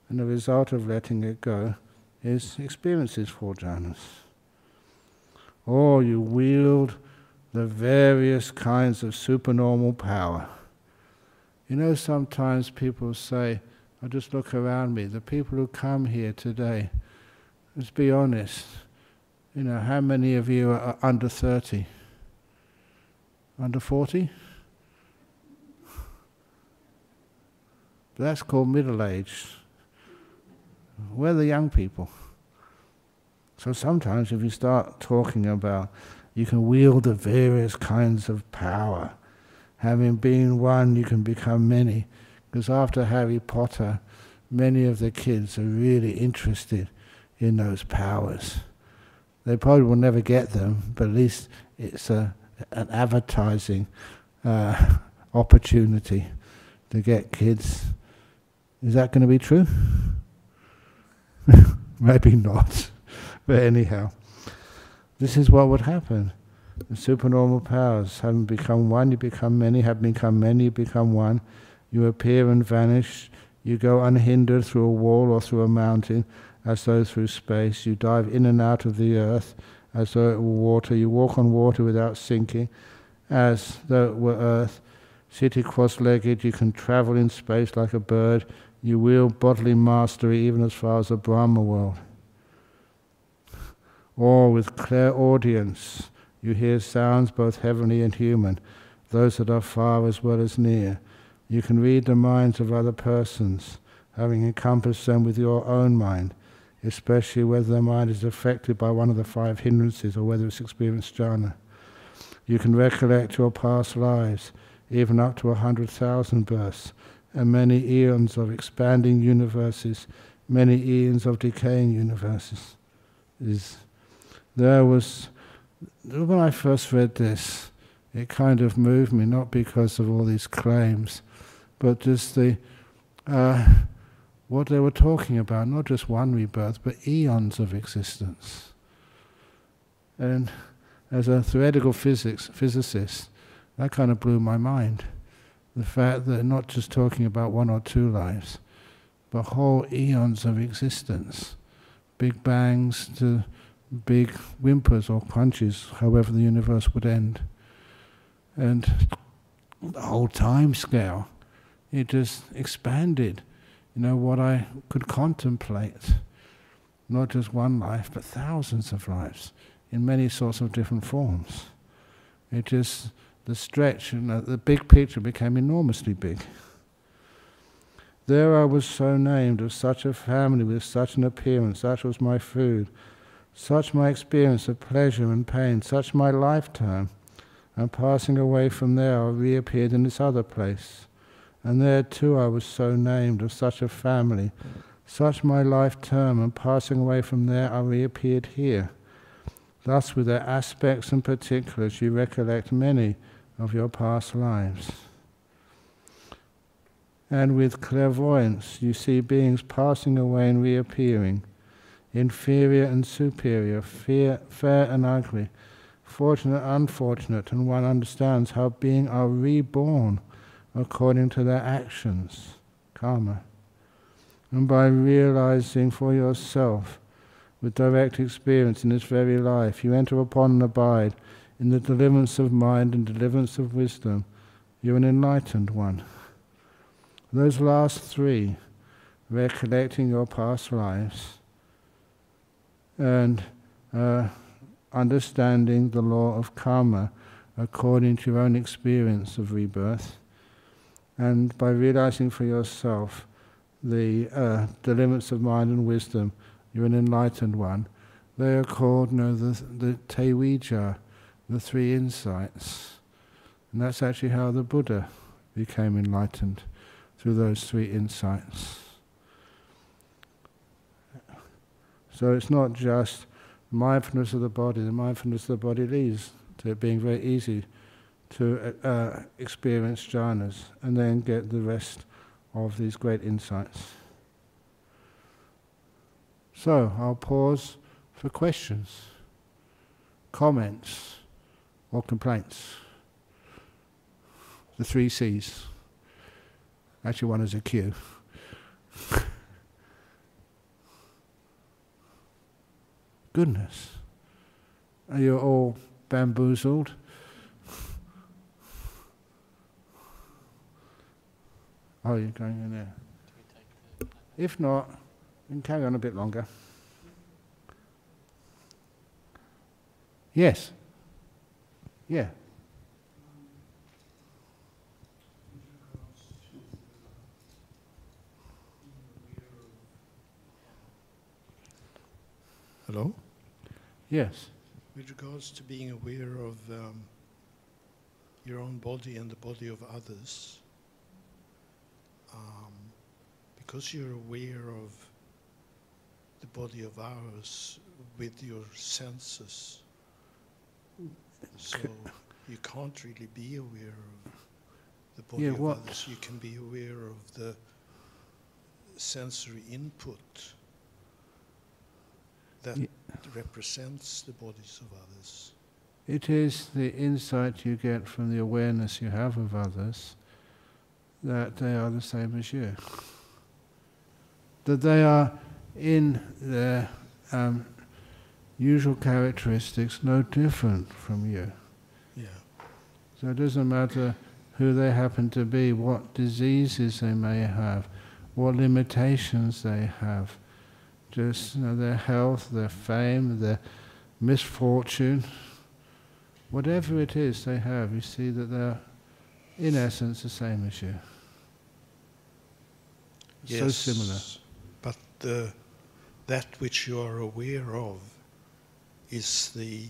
And the result of letting it go is experiences for jhanas. Or you wield the various kinds of supernormal power. You know, sometimes people say, I just look around me, the people who come here today, let's be honest, you know, how many of you are under 30? Under 40? That's called middle age. We're the young people. So sometimes if you start talking about you can wield the various kinds of power, having been one, you can become many. Because after Harry Potter, many of the kids are really interested in those powers. They probably will never get them, but at least it's a, an advertising uh, opportunity to get kids. Is that going to be true? Maybe not. but anyhow, this is what would happen. The supernormal powers, having become one, you become many, have become many, you become one. You appear and vanish. You go unhindered through a wall or through a mountain, as though through space. You dive in and out of the earth, as though it were water. You walk on water without sinking, as though it were earth. Sitting cross legged, you can travel in space like a bird you wield bodily mastery even as far as the Brahma world. Or with clairaudience, you hear sounds both heavenly and human, those that are far as well as near. You can read the minds of other persons, having encompassed them with your own mind, especially whether their mind is affected by one of the five hindrances or whether it's experienced jhana. You can recollect your past lives, even up to a hundred thousand births, and many eons of expanding universes, many eons of decaying universes. There was when I first read this, it kind of moved me, not because of all these claims, but just the uh, what they were talking about, not just one rebirth, but eons of existence. And as a theoretical physics physicist, that kind of blew my mind the fact that not just talking about one or two lives, but whole eons of existence, big bangs to big whimpers or crunches, however the universe would end. And the whole time scale, it just expanded, you know, what I could contemplate. Not just one life, but thousands of lives in many sorts of different forms. It just, the stretch and the big picture became enormously big. There I was so named, of such a family, with such an appearance, such was my food, such my experience of pleasure and pain, such my lifetime. And passing away from there, I reappeared in this other place. And there too I was so named, of such a family, such my life term, and passing away from there, I reappeared here. Thus, with their aspects and particulars, you recollect many of your past lives. And with clairvoyance, you see beings passing away and reappearing, inferior and superior, fear, fair and ugly, fortunate, and unfortunate, and one understands how beings are reborn according to their actions, karma. And by realizing for yourself, with direct experience in this very life, you enter upon and abide in the deliverance of mind and deliverance of wisdom. You're an enlightened one. Those last three, recollecting your past lives and uh, understanding the law of karma according to your own experience of rebirth, and by realizing for yourself the uh, deliverance of mind and wisdom you're an enlightened one. They are called you know, the, the Tevijja, the three insights. And that's actually how the Buddha became enlightened, through those three insights. So it's not just mindfulness of the body, the mindfulness of the body leads to it being very easy to uh, experience jhanas and then get the rest of these great insights. So I'll pause for questions, comments, or complaints. The three C's. Actually, one is a Q. Goodness. Are you all bamboozled? Oh, you're going in there. If not, we can carry on a bit longer. Yes. Yeah. Hello? Yes. With regards to being aware of um, your own body and the body of others, um, because you're aware of the body of ours with your senses. So you can't really be aware of the body Yeah, of others. You can be aware of the sensory input that Ye- represents the bodies of others. It is the insight you get from the awareness you have of others that they are the same as you. That they are in their um, usual characteristics no different from you. Yeah. So it doesn't matter who they happen to be, what diseases they may have, what limitations they have, just you know, their health, their fame, their misfortune, whatever it is they have, you see that they're in essence the same as you. So similar. But the, that which you are aware of is the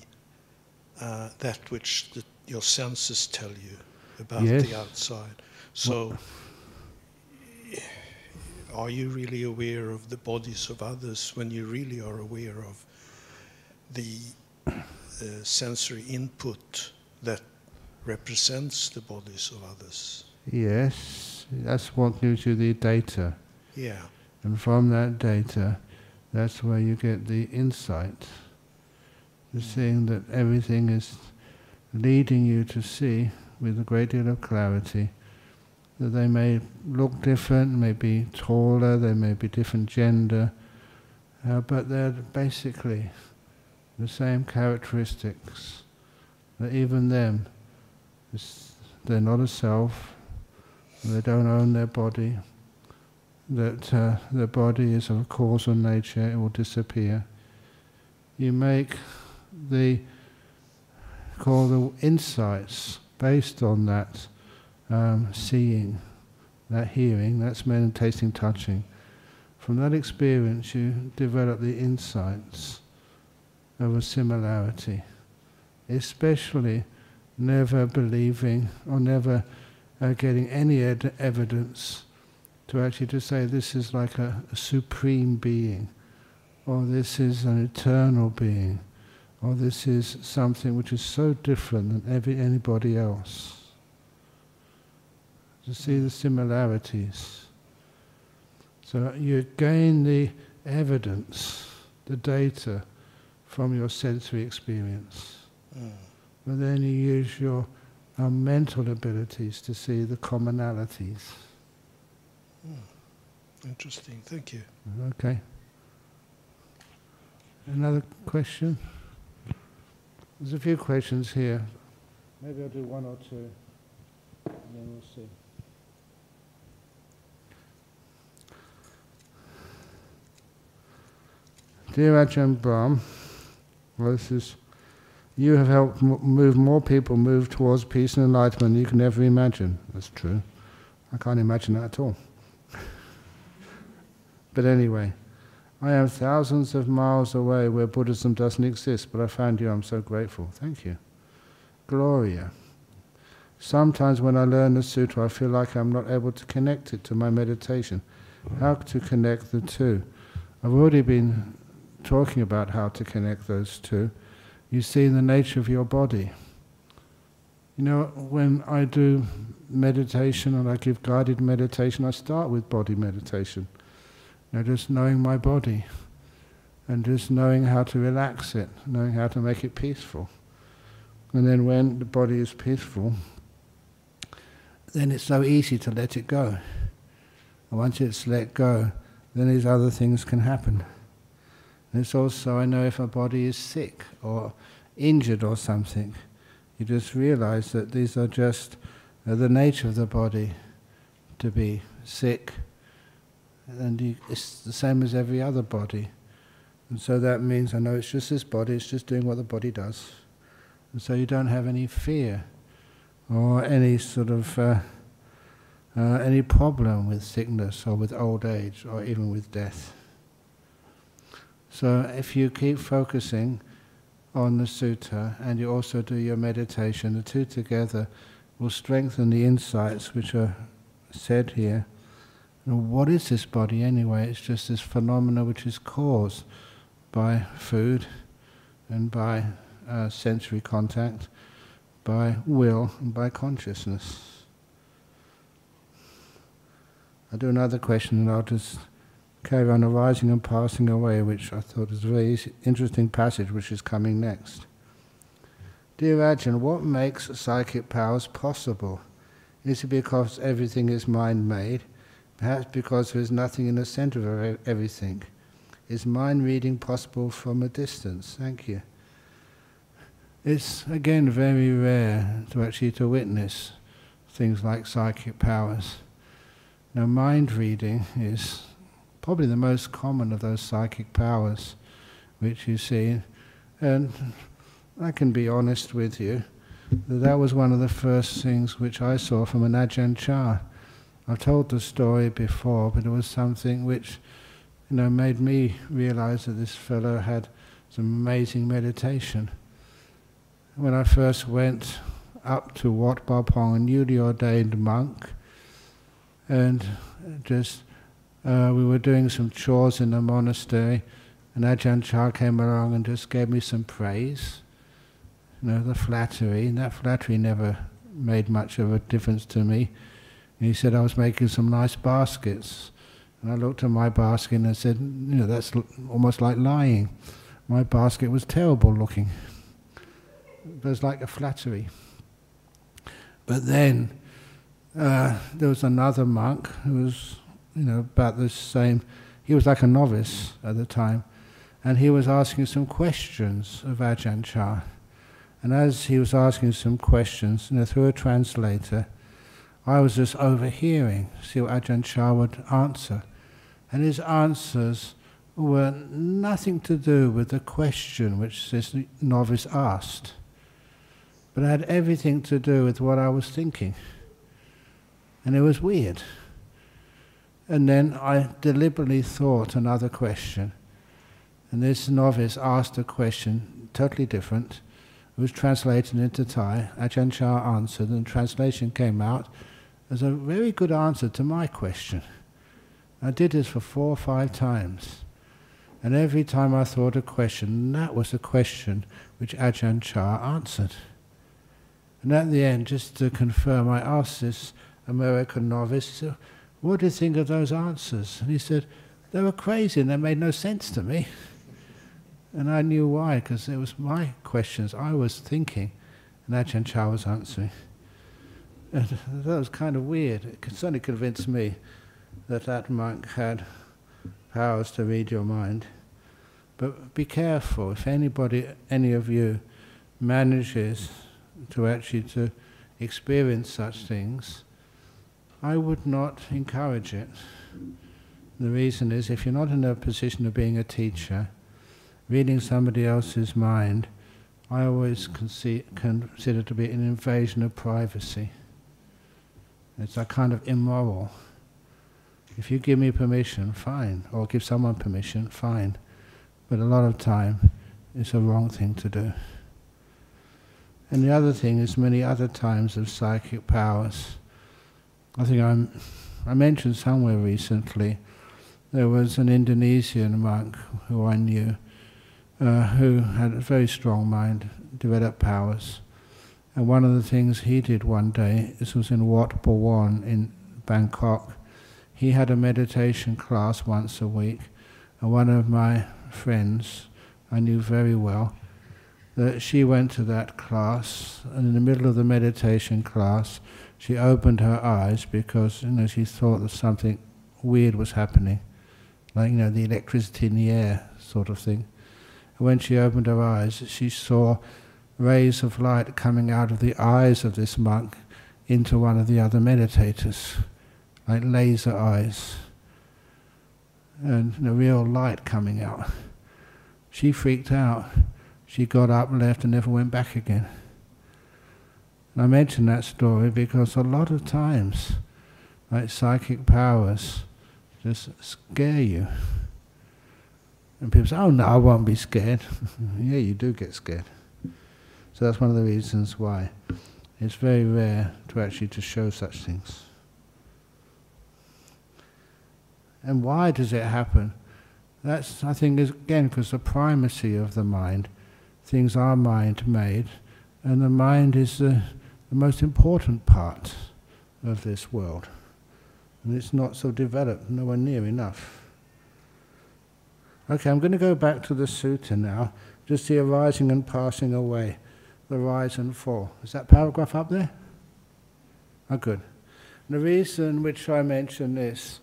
uh, that which the, your senses tell you about Yes. the outside. So, are you really aware of the bodies of others when you really are aware of the uh, sensory input that represents the bodies of others? Yes, that's what gives you the data. Yeah. And from that data, that's where you get the insight. The seeing that everything is leading you to see with a great deal of clarity that they may look different, may be taller, they may be different gender, uh, but they're basically the same characteristics. That even them, they're not a self, they don't own their body, that uh, the body is of causal nature, it will disappear. You make the call the insights based on that um, seeing, that hearing, that smelling, tasting, touching. From that experience, you develop the insights of a similarity, especially never believing or never uh, getting any ed- evidence to actually to say this is like a, a supreme being, or this is an eternal being, or this is something which is so different than every, anybody else. To see the similarities. So you gain the evidence, the data from your sensory experience. Mm. But then you use your uh, mental abilities to see the commonalities. Mm. Interesting, thank you. Okay. Another question? There's a few questions here. Maybe I'll do one or two, and then we'll see. Dear Ajahn Brahm, well, this is, you have helped move more people move towards peace and enlightenment than you can ever imagine. That's true. I can't imagine that at all. but anyway, I am thousands of miles away where Buddhism doesn't exist, but I found you. I'm so grateful. Thank you. Gloria. Sometimes when I learn the sutra, I feel like I'm not able to connect it to my meditation. How to connect the two? I've already been talking about how to connect those two. You see the nature of your body. You know, when I do meditation and I give guided meditation, I start with body meditation. You know, just knowing my body and just knowing how to relax it, knowing how to make it peaceful. And then when the body is peaceful, then it's so easy to let it go. And once it's let go, then these other things can happen. It's also, I know if a body is sick or injured or something, you just realize that these are just uh, the nature of the body to be sick, and you, it's the same as every other body. And so that means I know it's just this body, it's just doing what the body does. And so you don't have any fear or any sort of uh, uh, any problem with sickness or with old age or even with death. So if you keep focusing on the sutta and you also do your meditation, the two together will strengthen the insights which are said here. what is this body anyway? It's just this phenomena which is caused by food and by uh, sensory contact, by will and by consciousness. I'll do another question and I'll just carry on arising and passing away, which I thought was a very interesting passage which is coming next. Dear Ajahn, what makes psychic powers possible? Is it because everything is mind made? Perhaps because there is nothing in the center of everything. Is mind reading possible from a distance? Thank you. It's again very rare to actually to witness things like psychic powers. Now mind reading is probably the most common of those psychic powers which you see. And I can be honest with you, that, that was one of the first things which I saw from an Ajahn Chah. I've told the story before, but it was something which, you know, made me realize that this fellow had some amazing meditation. When I first went up to Wat Pah Pong, a newly ordained monk, and just uh, we were doing some chores in the monastery, and Ajahn Chah came along and just gave me some praise. You know, the flattery, and that flattery never made much of a difference to me. And he said I was making some nice baskets. And I looked at my basket and I said, you know, that's almost like lying. My basket was terrible looking. It was like a flattery. But then uh, there was another monk who was you know, about the same. He was like a novice at the time, and he was asking some questions of Ajahn Chah. And as he was asking some questions, you know, through a translator, I was just overhearing, see what Ajahn Chah would answer. And his answers were nothing to do with the question which this novice asked. but had everything to do with what I was thinking. And it was weird. And then I deliberately thought another question. And this novice asked a question totally different. It was translated into Thai. Ajahn Chah answered, and the translation came out as a very good answer to my question. I did this for four or five times. And every time I thought a question, that was a question which Ajahn Chah answered. And at the end, just to confirm, I asked this American novice, what do you think of those answers? And he said, they were crazy and they made no sense to me. And I knew why, because it was my questions I was thinking, and Ajahn Chah was answering. And that was kind of weird. It certainly convinced me that that monk had powers to read your mind. But be careful, if anybody, any of you, manages to actually to experience such things, I would not encourage it. The reason is if you're not in a position of being a teacher, reading somebody else's mind, I always consider to be an invasion of privacy. It's a kind of immoral. If you give me permission, fine, or give someone permission, fine. But a lot of time, it's a wrong thing to do. And the other thing is many other times of psychic powers. I think I'm, I mentioned somewhere recently, there was an Indonesian monk who I knew, uh, who had a very strong mind, developed powers. And one of the things he did one day, this was in Wat Bawon in Bangkok, he had a meditation class once a week, and one of my friends I knew very well, that she went to that class, and in the middle of the meditation class, she opened her eyes because you know she thought that something weird was happening, like you know the electricity in the air sort of thing. And when she opened her eyes, she saw rays of light coming out of the eyes of this monk into one of the other meditators, like laser eyes, and the real light coming out. She freaked out she got up and left and never went back again. I mention that story because a lot of times, like psychic powers, just scare you. And people say, oh no, I won't be scared. yeah, you do get scared. So that's one of the reasons why it's very rare to actually to show such things. And why does it happen? That's, I think, is again because the primacy of the mind things are mind made, and the mind is the, the most important part of this world. And it's not so developed, nowhere near enough. Okay, I'm going to go back to the sutta now. Just the arising and passing away, the rise and fall. Is that paragraph up there? Oh, good. And the reason which I mention this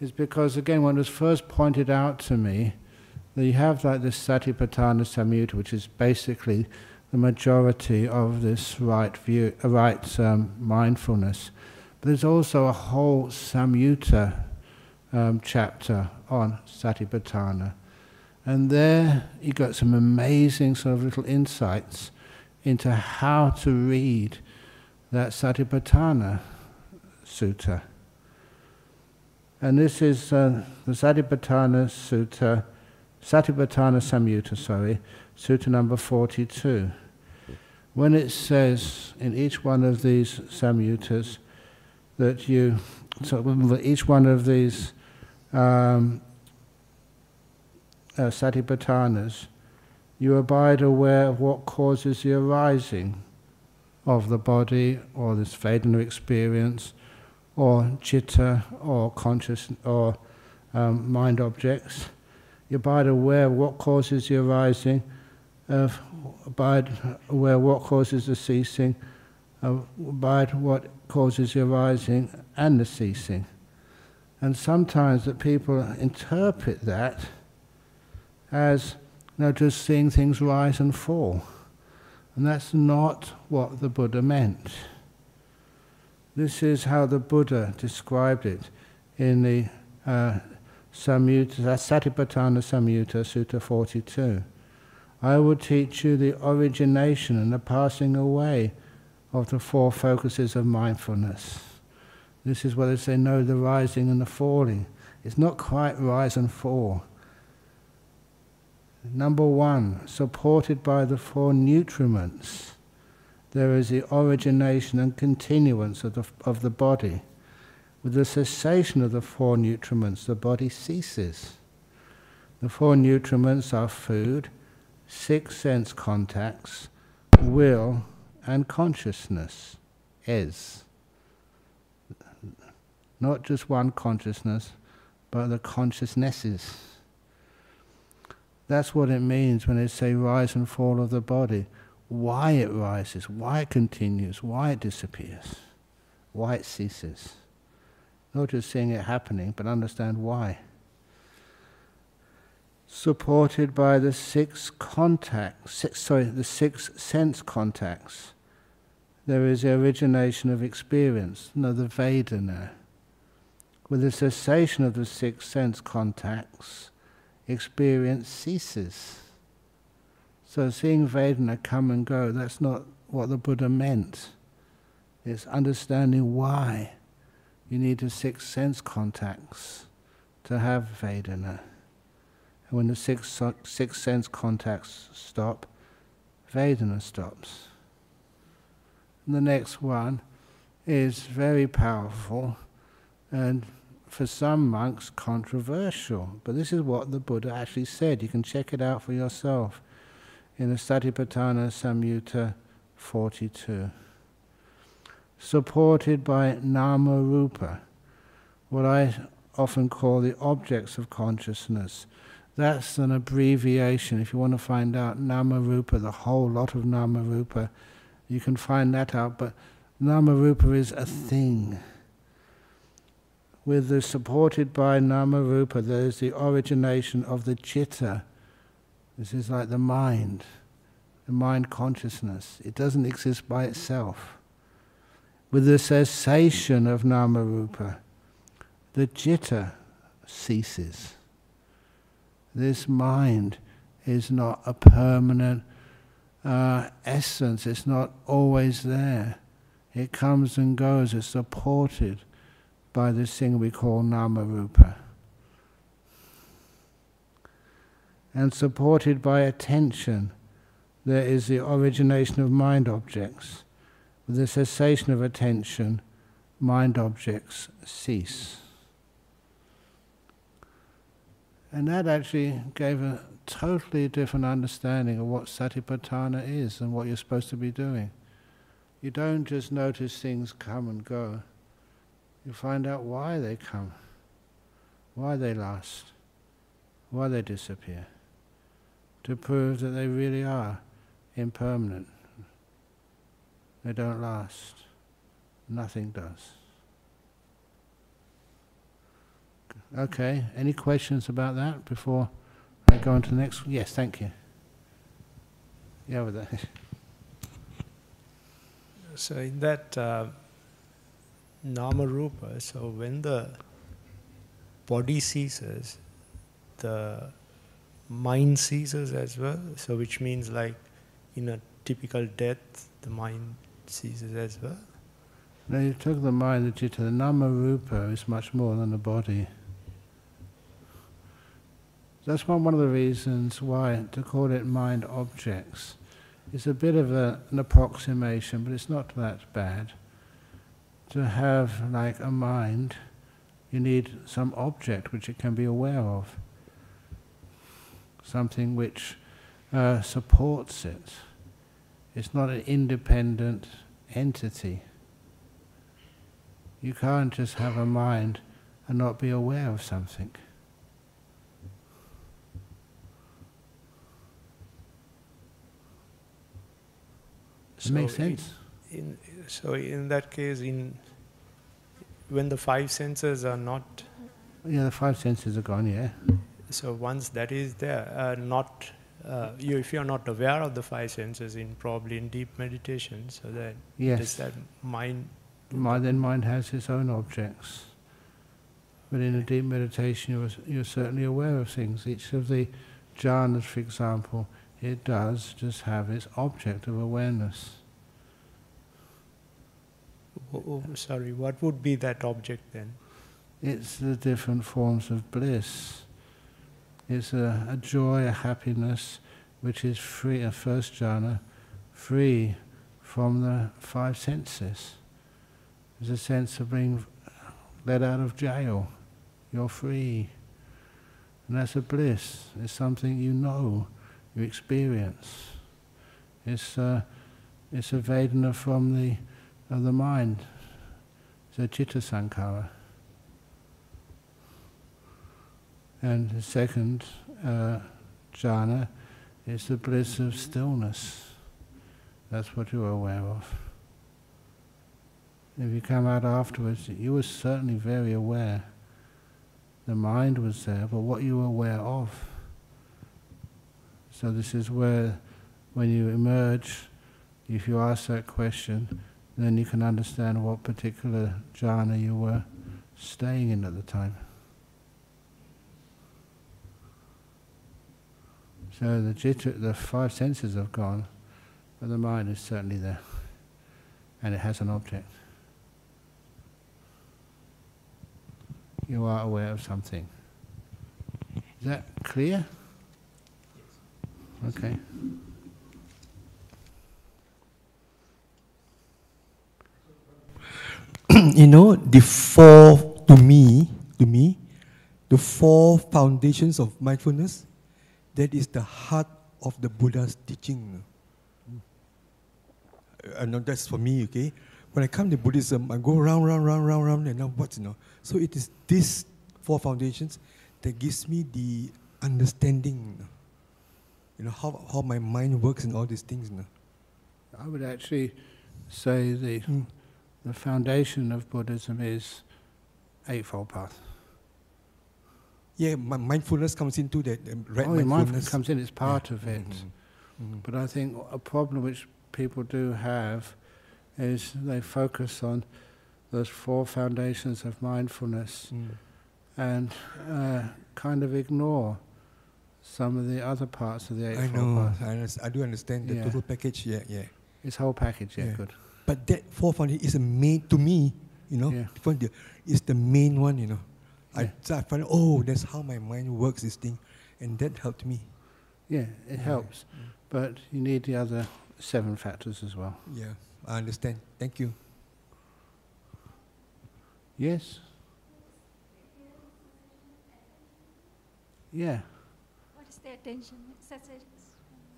is because, again, when it was first pointed out to me, that you have like this Satipatthana Samyutta, which is basically the majority of this right view, uh, right um, mindfulness. But there's also a whole Samyutta um, chapter on Satipatthana. And there you got some amazing sort of little insights into how to read that Satipatthana Sutta. And this is uh, the Satipatthana Sutta Satipatthana Samyutta, sorry, Sutta number 42. When it says in each one of these samyuttas that you, so each one of these um, uh, Satipatthanas, you abide aware of what causes the arising of the body or this Vedana experience or chitta or conscious or um, mind objects. You abide aware of what causes the arising, of abide aware what causes the ceasing, abide what causes the arising and the ceasing. And sometimes that people interpret that as you know, just seeing things rise and fall. And that's not what the Buddha meant. This is how the Buddha described it in the uh, Samyutta, Satipatthana Samyutta, Sutta 42. I will teach you the origination and the passing away of the four focuses of mindfulness. This is what they say, know the rising and the falling. It's not quite rise and fall. Number one, supported by the four nutriments, there is the origination and continuance of the, of the body. With the cessation of the four nutriments, the body ceases. The four nutriments are food, six sense contacts, will, and consciousness. Is. Not just one consciousness, but the consciousnesses. That's what it means when they say rise and fall of the body. Why it rises, why it continues, why it disappears, why it ceases. Not just seeing it happening, but understand why. Supported by the six contacts, six, sorry, the six sense contacts, there is the origination of experience, no, the Vedana. With the cessation of the six sense contacts, experience ceases. So seeing Vedana come and go, that's not what the Buddha meant. It's understanding why you need the six sense contacts to have Vedana. And when the six, sense contacts stop, Vedana stops. And the next one is very powerful and for some monks controversial. But this is what the Buddha actually said. You can check it out for yourself in the Satipatthana Samyutta 42. Supported by Nama Rupa, what I often call the objects of consciousness. That's an abbreviation. If you want to find out Nama Rupa, the whole lot of Nama Rupa, you can find that out. But Nama Rupa is a thing with the supported by nama rupa, there is the origination of the chitta. This is like the mind, the mind consciousness. It doesn't exist by itself. With the cessation of nama rupa, the jitta ceases. This mind is not a permanent uh, essence, it's not always there. It comes and goes, it's supported by this thing we call nama rupa. And supported by attention, there is the origination of mind objects. With the cessation of attention, mind objects cease. And that actually gave a totally different understanding of what satipatthana is and what you're supposed to be doing. You don't just notice things come and go you find out why they come, why they last, why they disappear, to prove that they really are impermanent. They don't last. Nothing does. Okay, any questions about that before I go on to the next? Yes, thank you. Yeah, with that. So in that uh, nama rupa. So when the body ceases, the mind ceases as well. So which means like in a typical death, the mind ceases as well. Now you took the mind, the chitta, the nama rupa is much more than the body. That's one, one of the reasons why to call it mind objects. is a bit of a, an approximation, but it's not that bad to have like a mind, you need some object which it can be aware of, something which uh, supports it. It's not an independent entity. You can't just have a mind and not be aware of something. Does it make sense? In, so in that case, in when the five senses are not. Yeah, the five senses are gone. Yeah. So once that is there, uh, not uh, you, if you are not aware of the five senses in probably in deep meditation, so that yes. does that mind? Mind then mind has its own objects. But in a deep meditation, you're, you're certainly aware of things. Each of the jhanas, for example, it does just have its object of awareness. Oh, oh, sorry, what would be that object then? It's the different forms of bliss. It's a, a joy, a happiness, which is free, a first jhana, free from the five senses. There's a sense of being let out of jail. You're free. And that's a bliss. It's something you know, you experience. It's, uh, it's a Vedana from the, of the mind. It's a chitta sankhara. And the second uh, jhana is the bliss of stillness. That's what you're aware of. If you come out afterwards, you were certainly very aware. The mind was there, but what you were aware of. So this is where, when you emerge, if you ask that question, then you can understand what particular jhana you were staying in at the time. So the jitta, the five senses have gone, but the mind is certainly there, and it has an object. You are aware of something. Is that clear? Okay. you know, the four, to me, to me, the four foundations of mindfulness, that is the heart of the Buddha's teaching. I know that's for me, okay? When I come to Buddhism, I go round, round, round, round, round, and now what, you know? So it is these four foundations that gives me the understanding, you know, how, how my mind works and all these things. You know? I would actually say the, Mm. the foundation of Buddhism is Eightfold Path. Yeah, mindfulness comes into that um, right oh, mindfulness mindfulness. comes in, it's part of it. Mhm. Mhm. But I think a problem which people do have is they focus on those four foundations of mindfulness Mm. and uh, kind of ignore some of the other parts of the I know. I, I do understand the Yeah. total package, yeah, yeah. It's whole package, yeah, Yeah. good. But that four foundation is a main, to me, you know, Yeah. from the- main one, you know. I, so I find, oh, that's how my mind works, this thing. And that helped me. Yeah, it Yeah. helps. But you need the other seven factors as well. Yeah, I understand. Thank you. Yes? Yeah. Attention? Exercise.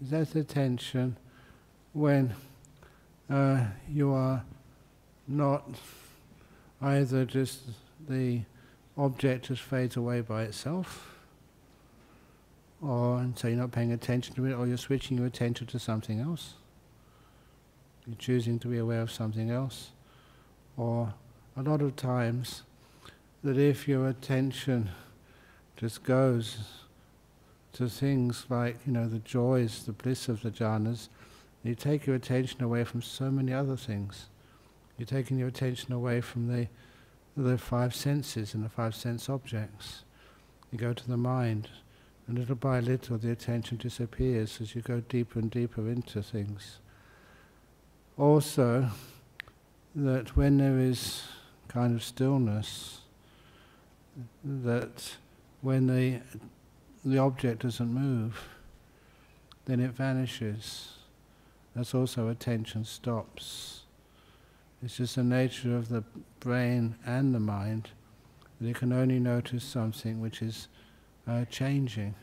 That's attention when uh, you are not either just the object just fades away by itself, or and so you're not paying attention to it, or you're switching your attention to something else. You're choosing to be aware of something else, or a lot of times that if your attention just goes to things like, you know, the joys, the bliss of the jhanas, you take your attention away from so many other things. You're taking your attention away from the, the five senses and the five sense objects. You go to the mind, and little by little the attention disappears as you go deeper and deeper into things. Also, that when there is kind of stillness, that when the the object doesn't move, then it vanishes. That's also attention stops. It's just the nature of the brain and the mind that it can only notice something which is uh, changing.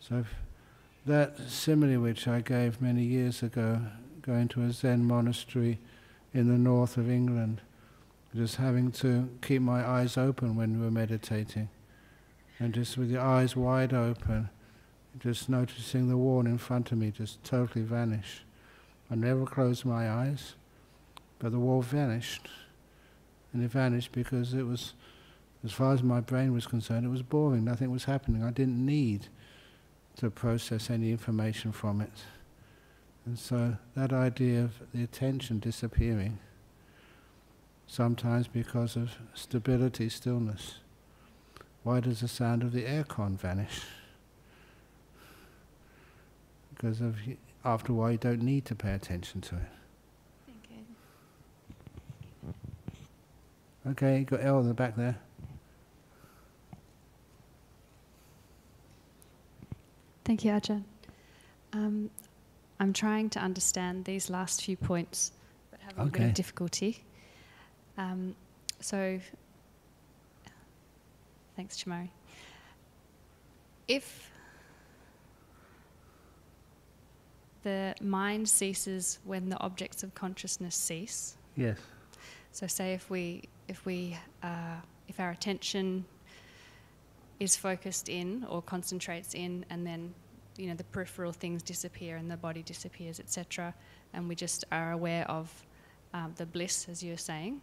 So that simile which I gave many years ago, going to a Zen monastery in the north of England, just having to keep my eyes open when we were meditating and just with your eyes wide open, just noticing the wall in front of me just totally vanish. I never closed my eyes, but the wall vanished. And it vanished because it was, as far as my brain was concerned, it was boring. Nothing was happening. I didn't need to process any information from it. And so that idea of the attention disappearing, sometimes because of stability, stillness. Why does the sound of the aircon vanish? because of after a while you don't need to pay attention to it. Thank you. Okay, got L in the back there. Thank you, Ajahn. Um, I'm trying to understand these last few points, but having a bit of difficulty. Um, so, thanks, Chamari. If the mind ceases when the objects of consciousness cease, Yes. so say if we if we uh, if our attention is focused in or concentrates in, and then you know the peripheral things disappear and the body disappears, etc., and we just are aware of um, the bliss, as you're saying.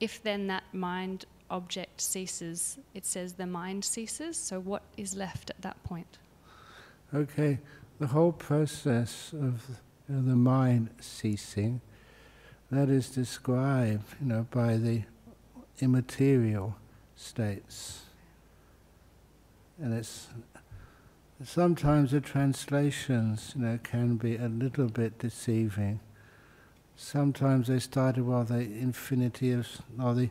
If then that mind object ceases, it says the mind ceases. So what is left at that point? Okay, the whole process of the mind ceasing, that is described, you know, by the immaterial states. And it's sometimes the translations, you know, can be a little bit deceiving. Sometimes they started well, the infinity of, or the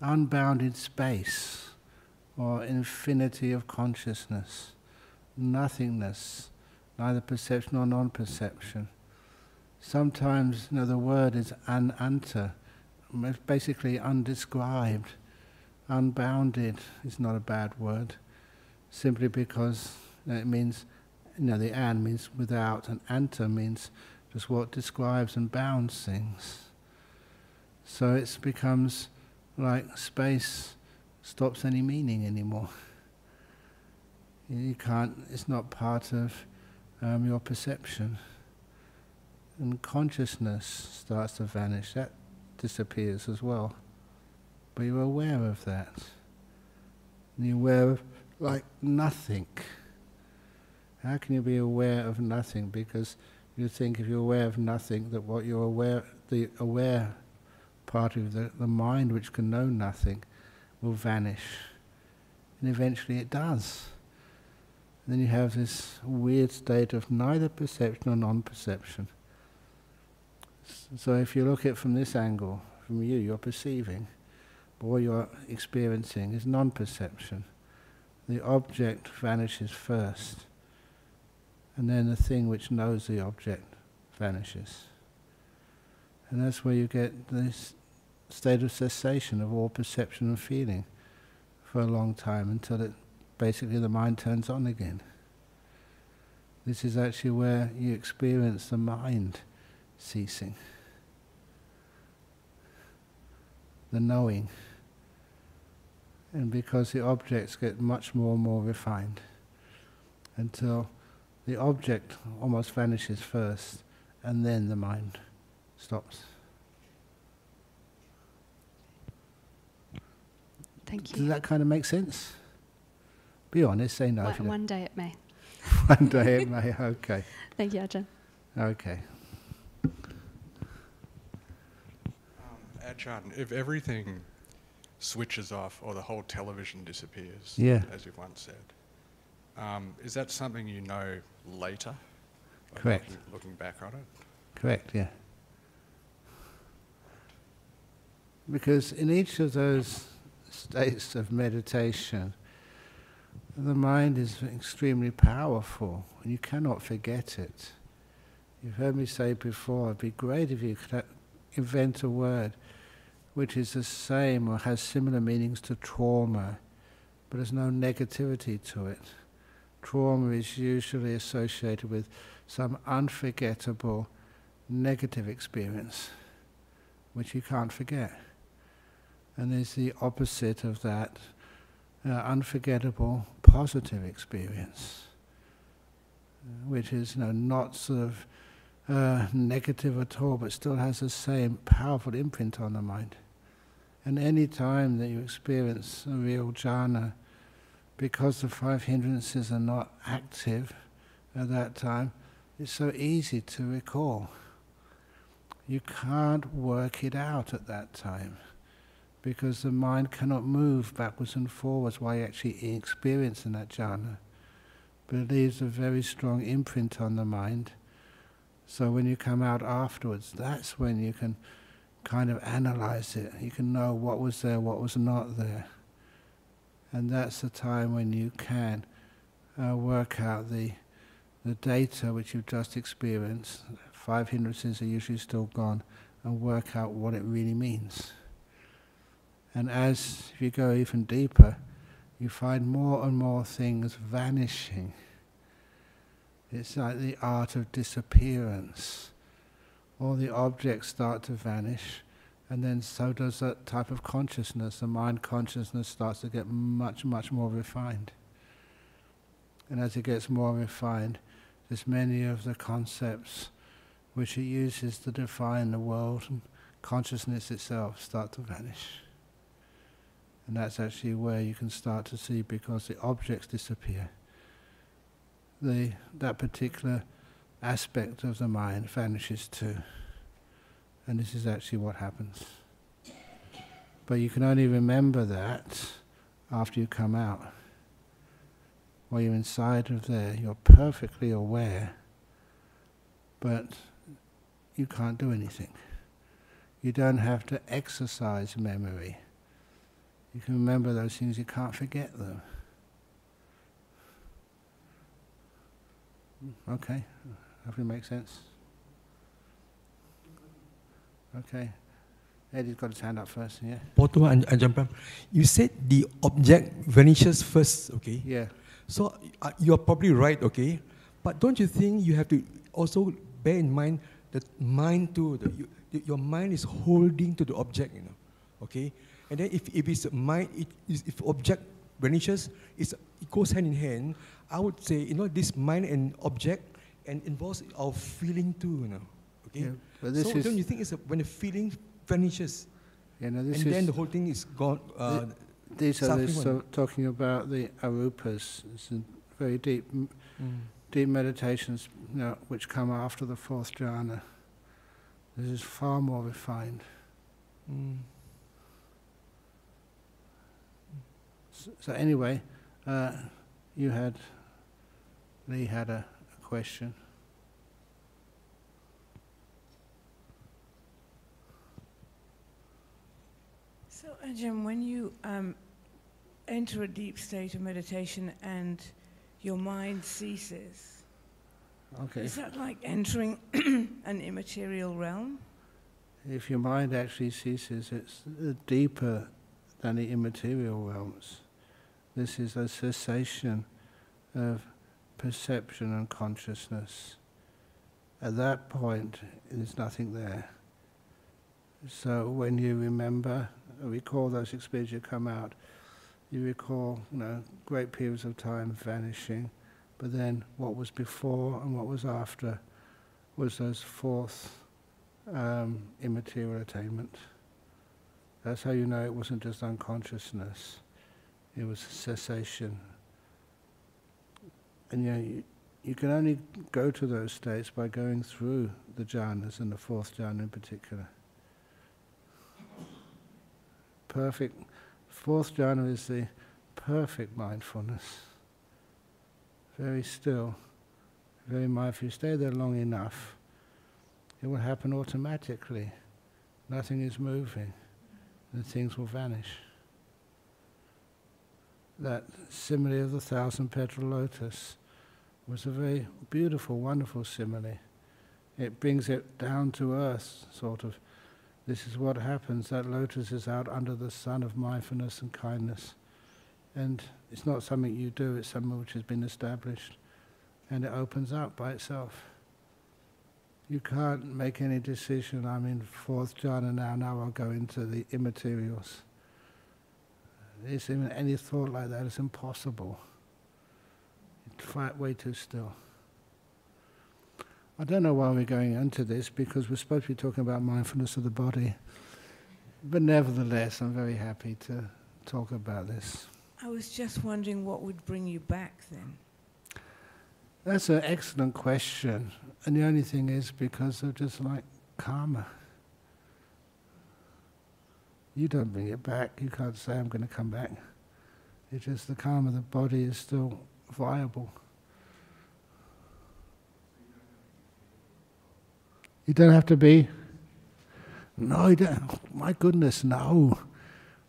unbounded space, or infinity of consciousness nothingness, neither perception nor non-perception. Sometimes, you know, the word is ananta, basically undescribed, unbounded is not a bad word, simply because it means, you know, the an means without, and anta means just what describes and bounds things. So it becomes like space stops any meaning anymore. You can't, it's not part of um, your perception. And consciousness starts to vanish, that disappears as well. But you're aware of that. And you're aware of like nothing. How can you be aware of nothing? Because you think if you're aware of nothing, that what you're aware, the aware part of the, the mind which can know nothing, will vanish. And eventually it does. Then you have this weird state of neither perception or non-perception. So if you look at it from this angle, from you, you're perceiving, but what you're experiencing is non-perception. The object vanishes first, and then the thing which knows the object vanishes. And that's where you get this state of cessation of all perception and feeling for a long time until it basically the mind turns on again. This is actually where you experience the mind ceasing, the knowing. And because the objects get much more and more refined until the object almost vanishes first and then the mind stops. Thank you. Does that kind of make sense? Be honest, say no. if one, you one day it may. One day it may. Okay. Thank you, Ajahn. Okay. Um, Ajahn, if everything switches off or the whole television disappears, Yeah. as you once said, um, is that something you know later? Like Correct. Looking, looking back on it? Correct, yeah. Because in each of those states of meditation, the mind is extremely powerful and you cannot forget it. You've heard me say before, it'd be great if you could invent a word which is the same or has similar meanings to trauma, but there's no negativity to it. Trauma is usually associated with some unforgettable negative experience, which you can't forget. And there's the opposite of that, uh, unforgettable positive experience, uh, which is you know, not sort of uh, negative at all, but still has the same powerful imprint on the mind. And any time that you experience a real jhana, because the five hindrances are not active at that time, it's so easy to recall. You can't work it out at that time because the mind cannot move backwards and forwards while you're actually experiencing that jhana. but it leaves a very strong imprint on the mind. So when you come out afterwards, that's when you can kind of analyze it. You can know what was there, what was not there. And that's the time when you can uh, work out the, the data which you've just experienced. Five hindrances are usually still gone, and work out what it really means. And as you go even deeper, you find more and more things vanishing. It's like the art of disappearance. All the objects start to vanish, and then so does that type of consciousness. The mind consciousness starts to get much, much more refined. And as it gets more refined, there's many of the concepts which it uses to define the world and consciousness itself start to vanish. And that's actually where you can start to see because the objects disappear. The, that particular aspect of the mind vanishes too. And this is actually what happens. But you can only remember that after you come out. While you're inside of there, you're perfectly aware, but you can't do anything. You don't have to exercise memory. You can remember those things, you can't forget them. Okay, hopefully makes sense. Okay. Eddie's got his hand up first, yeah? Potong and Ajahn you said the object vanishes first, okay? Yeah. So uh, you're probably right, okay? But don't you think you have to also bear in mind that mind too? The, you, your mind is holding to the object, you know, okay? And then if, if it's mind, it, if object vanishes, it's, it goes hand in hand. I would say, you know, this mind and object and involves our feeling too, you know, okay? yeah. But this so is, don't you think it's a, when the feeling vanishes, you know, this and is, then the whole thing is gone? Uh, these are the, so talking about the arupas. It's a very deep, m- mm. deep meditations you know, which come after the fourth jhana. This is far more refined. Mm. So anyway, uh, you had, Lee had a, a question. So, Ajahn, when you um, enter a deep state of meditation and your mind ceases, Okay. is that like entering an immaterial realm? If your mind actually ceases, it's uh, deeper than the immaterial realms. This is a cessation of perception and consciousness. At that point, there's nothing there. So when you remember, recall those experiences you come out, you recall, you know, great periods of time vanishing, but then what was before and what was after was those fourth um, immaterial attainment. That's how you know it wasn't just unconsciousness, it was cessation. And you, know, you, you can only go to those states by going through the jhanas and the fourth jhana in particular. Perfect, fourth jhana is the perfect mindfulness. Very still, very mindful. If you stay there long enough, it will happen automatically. Nothing is moving, and things will vanish. That simile of the thousand petal lotus was a very beautiful, wonderful simile. It brings it down to earth, sort of. This is what happens. That lotus is out under the sun of mindfulness and kindness. And it's not something you do, it's something which has been established. And it opens up by itself. You can't make any decision, I'm in fourth jhana now, now I'll go into the immaterials. It's even any thought like that is impossible. It's way too still. I don't know why we're going into this because we're supposed to be talking about mindfulness of the body. But nevertheless, I'm very happy to talk about this. I was just wondering what would bring you back then. That's an excellent question. And the only thing is because of just like karma. You don't bring it back. You can't say, I'm going to come back. It's just the karma, the body is still viable. You don't have to be. No, you don't. My goodness, no.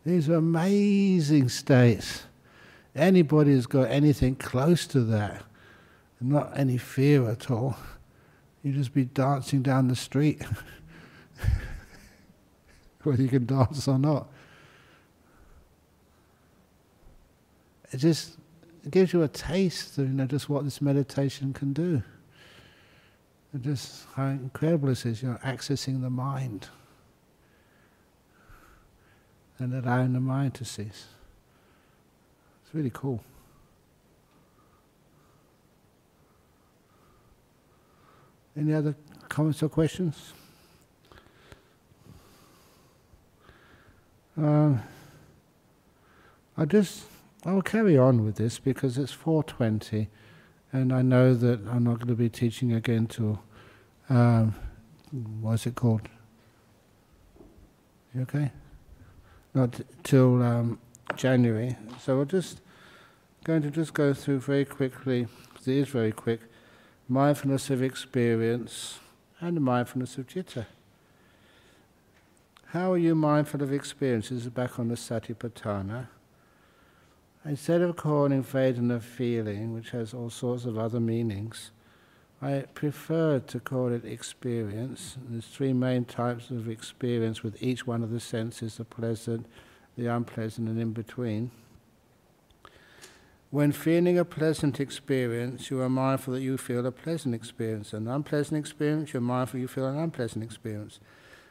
These are amazing states. Anybody who's got anything close to that, not any fear at all, you just be dancing down the street. whether you can dance or not. It just gives you a taste of you know, just what this meditation can do. And just how incredible this is, you know, accessing the mind and allowing the mind to cease. It's really cool. Any other comments or questions? Um, I just I'll carry on with this because it's 4:20, and I know that I'm not going to be teaching again till um, what's it called? You okay? Not till um, January. So we're just going to just go through very quickly. It is very quick. Mindfulness of experience and mindfulness of citta. How are you mindful of experiences? Back on the Satipatthana. Instead of calling Vedana feeling, which has all sorts of other meanings, I prefer to call it experience. There's three main types of experience with each one of the senses the pleasant, the unpleasant, and in between. When feeling a pleasant experience, you are mindful that you feel a pleasant experience. An unpleasant experience, you're mindful you feel an unpleasant experience.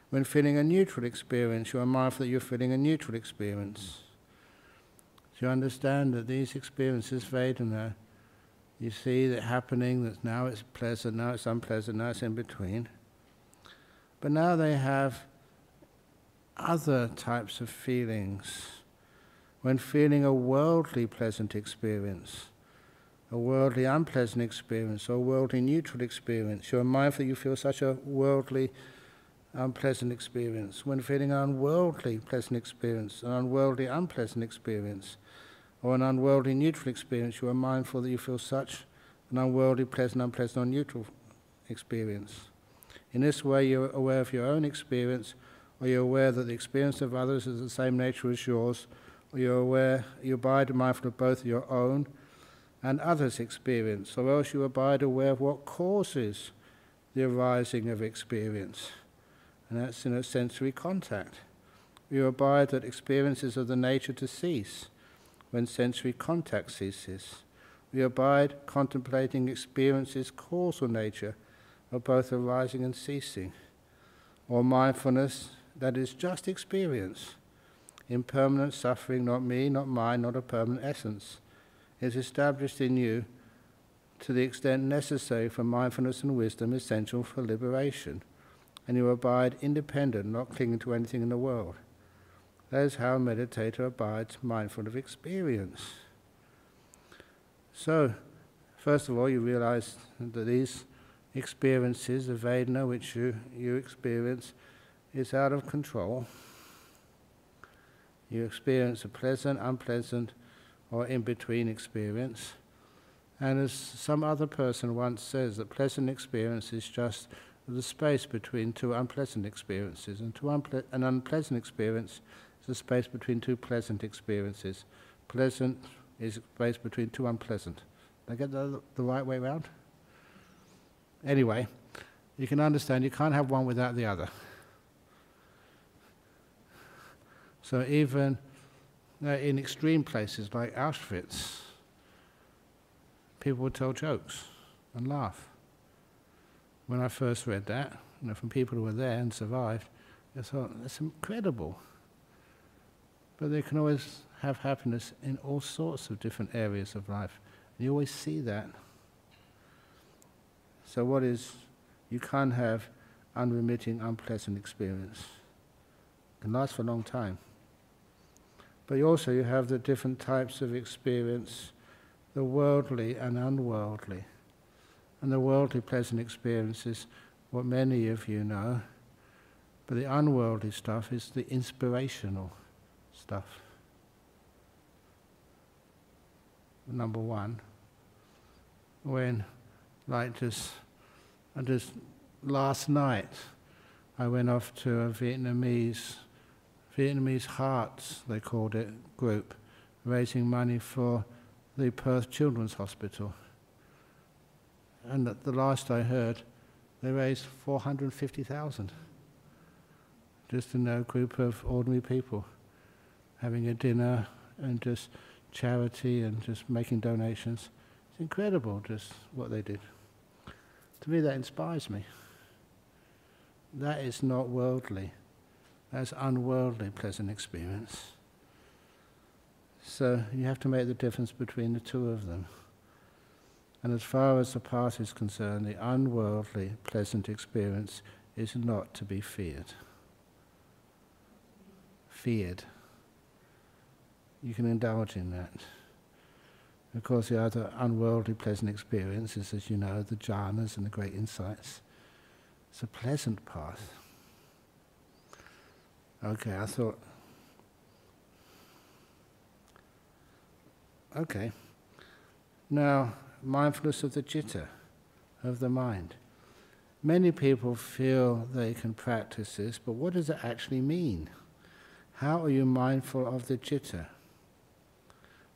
When feeling a neutral experience, you are mindful that you're feeling a neutral experience. So you understand that these experiences, Vedana, uh, you see that happening, that now it's pleasant, now it's unpleasant, now it's in between. But now they have other types of feelings. When feeling a worldly pleasant experience, a worldly unpleasant experience, or a worldly neutral experience, you're mindful that you feel such a worldly unpleasant experience. When feeling an unworldly pleasant experience, an unworldly unpleasant experience, or an unworldly neutral experience, you are mindful that you feel such an unworldly, pleasant, unpleasant, or neutral experience. In this way, you're aware of your own experience, or you're aware that the experience of others is the same nature as yours, or you're aware, you abide mindful of both your own and others' experience, or else you abide aware of what causes the arising of experience. And that's in a sensory contact. You abide that experiences of the nature to cease when sensory contact ceases. We abide contemplating experiences' causal nature of both arising and ceasing, or mindfulness that is just experience, impermanent suffering, not me, not mine, not a permanent essence, is established in you to the extent necessary for mindfulness and wisdom, essential for liberation, and you abide independent, not clinging to anything in the world. That is how a meditator abides mindful of experience. So, first of all, you realize that these experiences, the Vedana which you, you experience, is out of control. You experience a pleasant, unpleasant, or in between experience. And as some other person once says, that pleasant experience is just the space between two unpleasant experiences, and unple- an unpleasant experience is the space between two pleasant experiences. Pleasant is space between two unpleasant. Did I get the, the right way around? Anyway, you can understand you can't have one without the other. So even uh, in extreme places like Auschwitz, people would tell jokes and laugh. When I first read that, you know, from people who were there and survived, I thought, that's incredible. But they can always have happiness in all sorts of different areas of life. And you always see that. So, what is, you can't have unremitting, unpleasant experience. It can last for a long time. But you also you have the different types of experience, the worldly and unworldly. And the worldly pleasant experiences, what many of you know, but the unworldly stuff is the inspirational stuff. Number one, when, like, just, I just last night I went off to a Vietnamese, Vietnamese Hearts, they called it, group, raising money for the Perth Children's Hospital. And at the last I heard, they raised 450,000 just in a group of ordinary people having a dinner and just charity and just making donations. It's incredible just what they did. To me, that inspires me. That is not worldly. That's unworldly pleasant experience. So you have to make the difference between the two of them. And as far as the path is concerned, the unworldly pleasant experience is not to be feared. Feared. You can indulge in that. Of course, the other unworldly pleasant experience is, as you know, the jhanas and the great insights. It's a pleasant path. Okay, I thought. Okay. Now, mindfulness of the citta, of the mind. Many people feel they can practice this, but what does it actually mean? How are you mindful of the citta?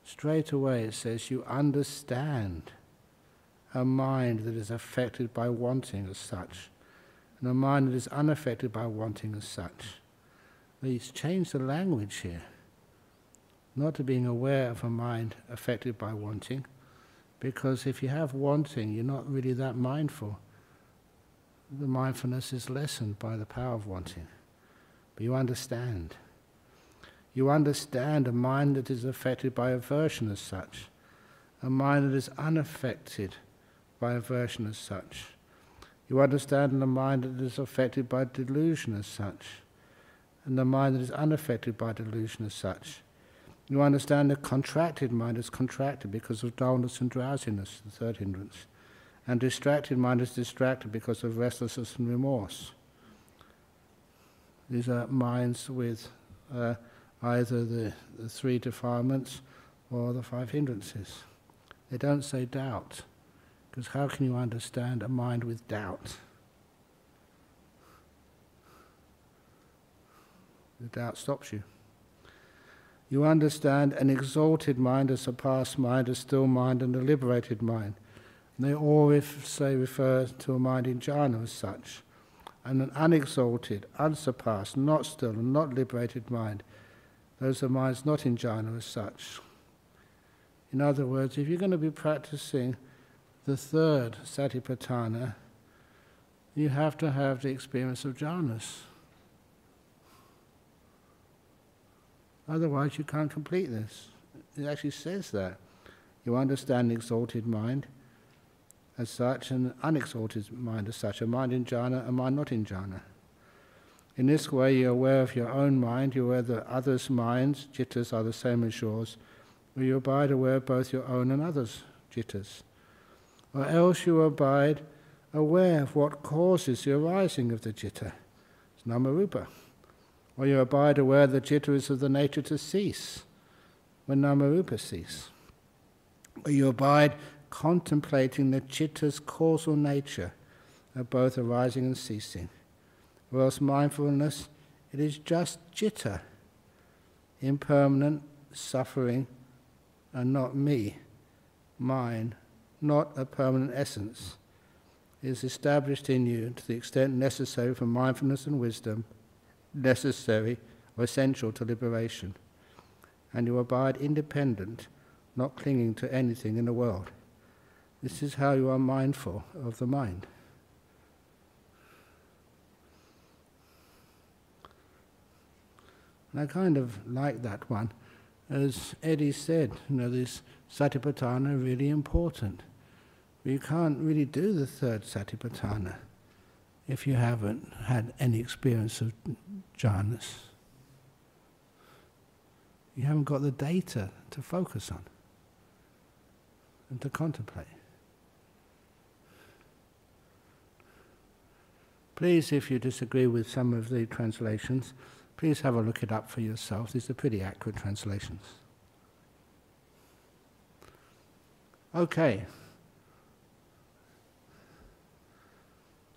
Straight away it says you understand a mind that is affected by wanting as such, and a mind that is unaffected by wanting as such. He's changed the language here, not to being aware of a mind affected by wanting, because if you have wanting, you're not really that mindful. The mindfulness is lessened by the power of wanting, but you understand. You understand a mind that is affected by aversion as such, a mind that is unaffected by aversion as such. You understand a mind that is affected by delusion as such, and the mind that is unaffected by delusion as such. You understand the contracted mind is contracted because of dullness and drowsiness, the third hindrance. And distracted mind is distracted because of restlessness and remorse. These are minds with uh, either the, the three defilements or the five hindrances. They don't say doubt, because how can you understand a mind with doubt? The doubt stops you. You understand an exalted mind, a surpassed mind, a still mind, and a liberated mind. And they all ref- say refer to a mind in jhana as such. And an unexalted, unsurpassed, not still, and not liberated mind those are minds not in jhana as such. In other words, if you're going to be practicing the third satipatthana, you have to have the experience of jhanas. Otherwise, you can't complete this. It actually says that. You understand exalted mind as such, and unexalted mind as such, a mind in jhana, a mind not in jhana. In this way, you're aware of your own mind, you're aware that others' minds, jittas, are the same as yours, or you abide aware of both your own and others' jittas. Or else you abide aware of what causes the arising of the jitta. It's namarupa. Or you abide aware the jitta is of the nature to cease when namarupa cease. Or you abide contemplating the chitta's causal nature of both arising and ceasing. Whereas mindfulness, it is just citta, impermanent, suffering, and not me, mine, not a permanent essence. is established in you to the extent necessary for mindfulness and wisdom, necessary or essential to liberation. And you abide independent, not clinging to anything in the world. This is how you are mindful of the mind. And I kind of like that one. As Eddie said, you know, this Satipatthana really important. You can't really do the third Satipatthana if you haven't had any experience of jhanas. You haven't got the data to focus on and to contemplate. Please, if you disagree with some of the translations, Please have a look it up for yourself. These are pretty accurate translations. Okay.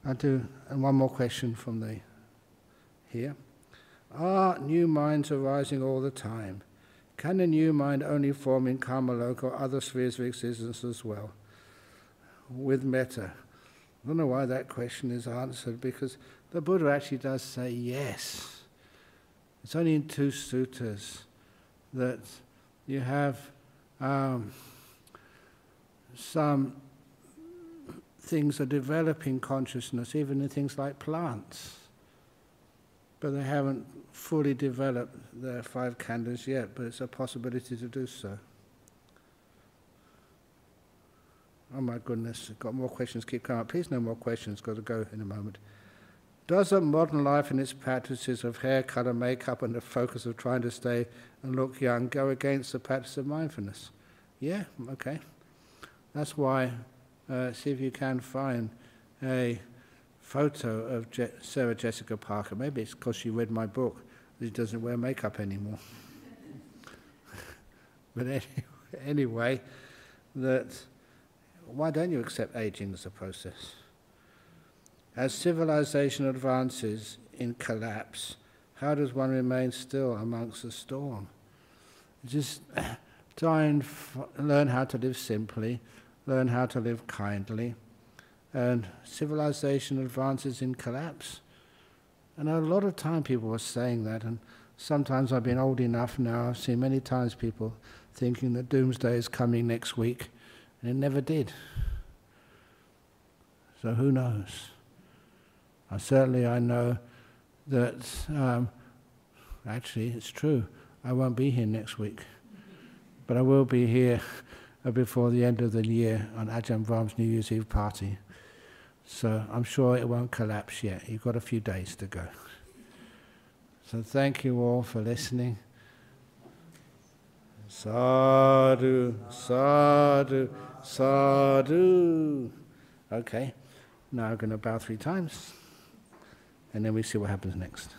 I'll do and one more question from the here. Are new minds arising all the time? Can a new mind only form in Kamaloka or other spheres of existence as well? With metta. I don't know why that question is answered because the Buddha actually does say yes. It's only in two suttas that you have um, some things are developing consciousness, even in things like plants. But they haven't fully developed their five khandhas yet, but it's a possibility to do so. Oh my goodness, I've got more questions keep coming up. Please, no more questions, got to go in a moment. Does a modern life and its practices of hair color, makeup, and the focus of trying to stay and look young go against the practice of mindfulness? Yeah, okay. That's why, uh, see if you can find a photo of Je- Sarah Jessica Parker. Maybe it's because she read my book she doesn't wear makeup anymore. but any, anyway, that why don't you accept aging as a process? As civilization advances in collapse, how does one remain still amongst the storm? Just try and learn how to live simply, learn how to live kindly, and civilization advances in collapse. And a lot of time people were saying that, and sometimes I've been old enough now, I've seen many times people thinking that doomsday is coming next week, and it never did. So who knows? Uh, certainly, I know that um, actually it's true. I won't be here next week, but I will be here Uh, before the end of the year on Ajahn Brahm's New Year's Eve party. So I'm sure it won't collapse yet. You've got a few days to go. So thank you all for listening. Sadhu, sadhu, sadhu. Okay, now I'm going to bow three times, and then we see what happens next.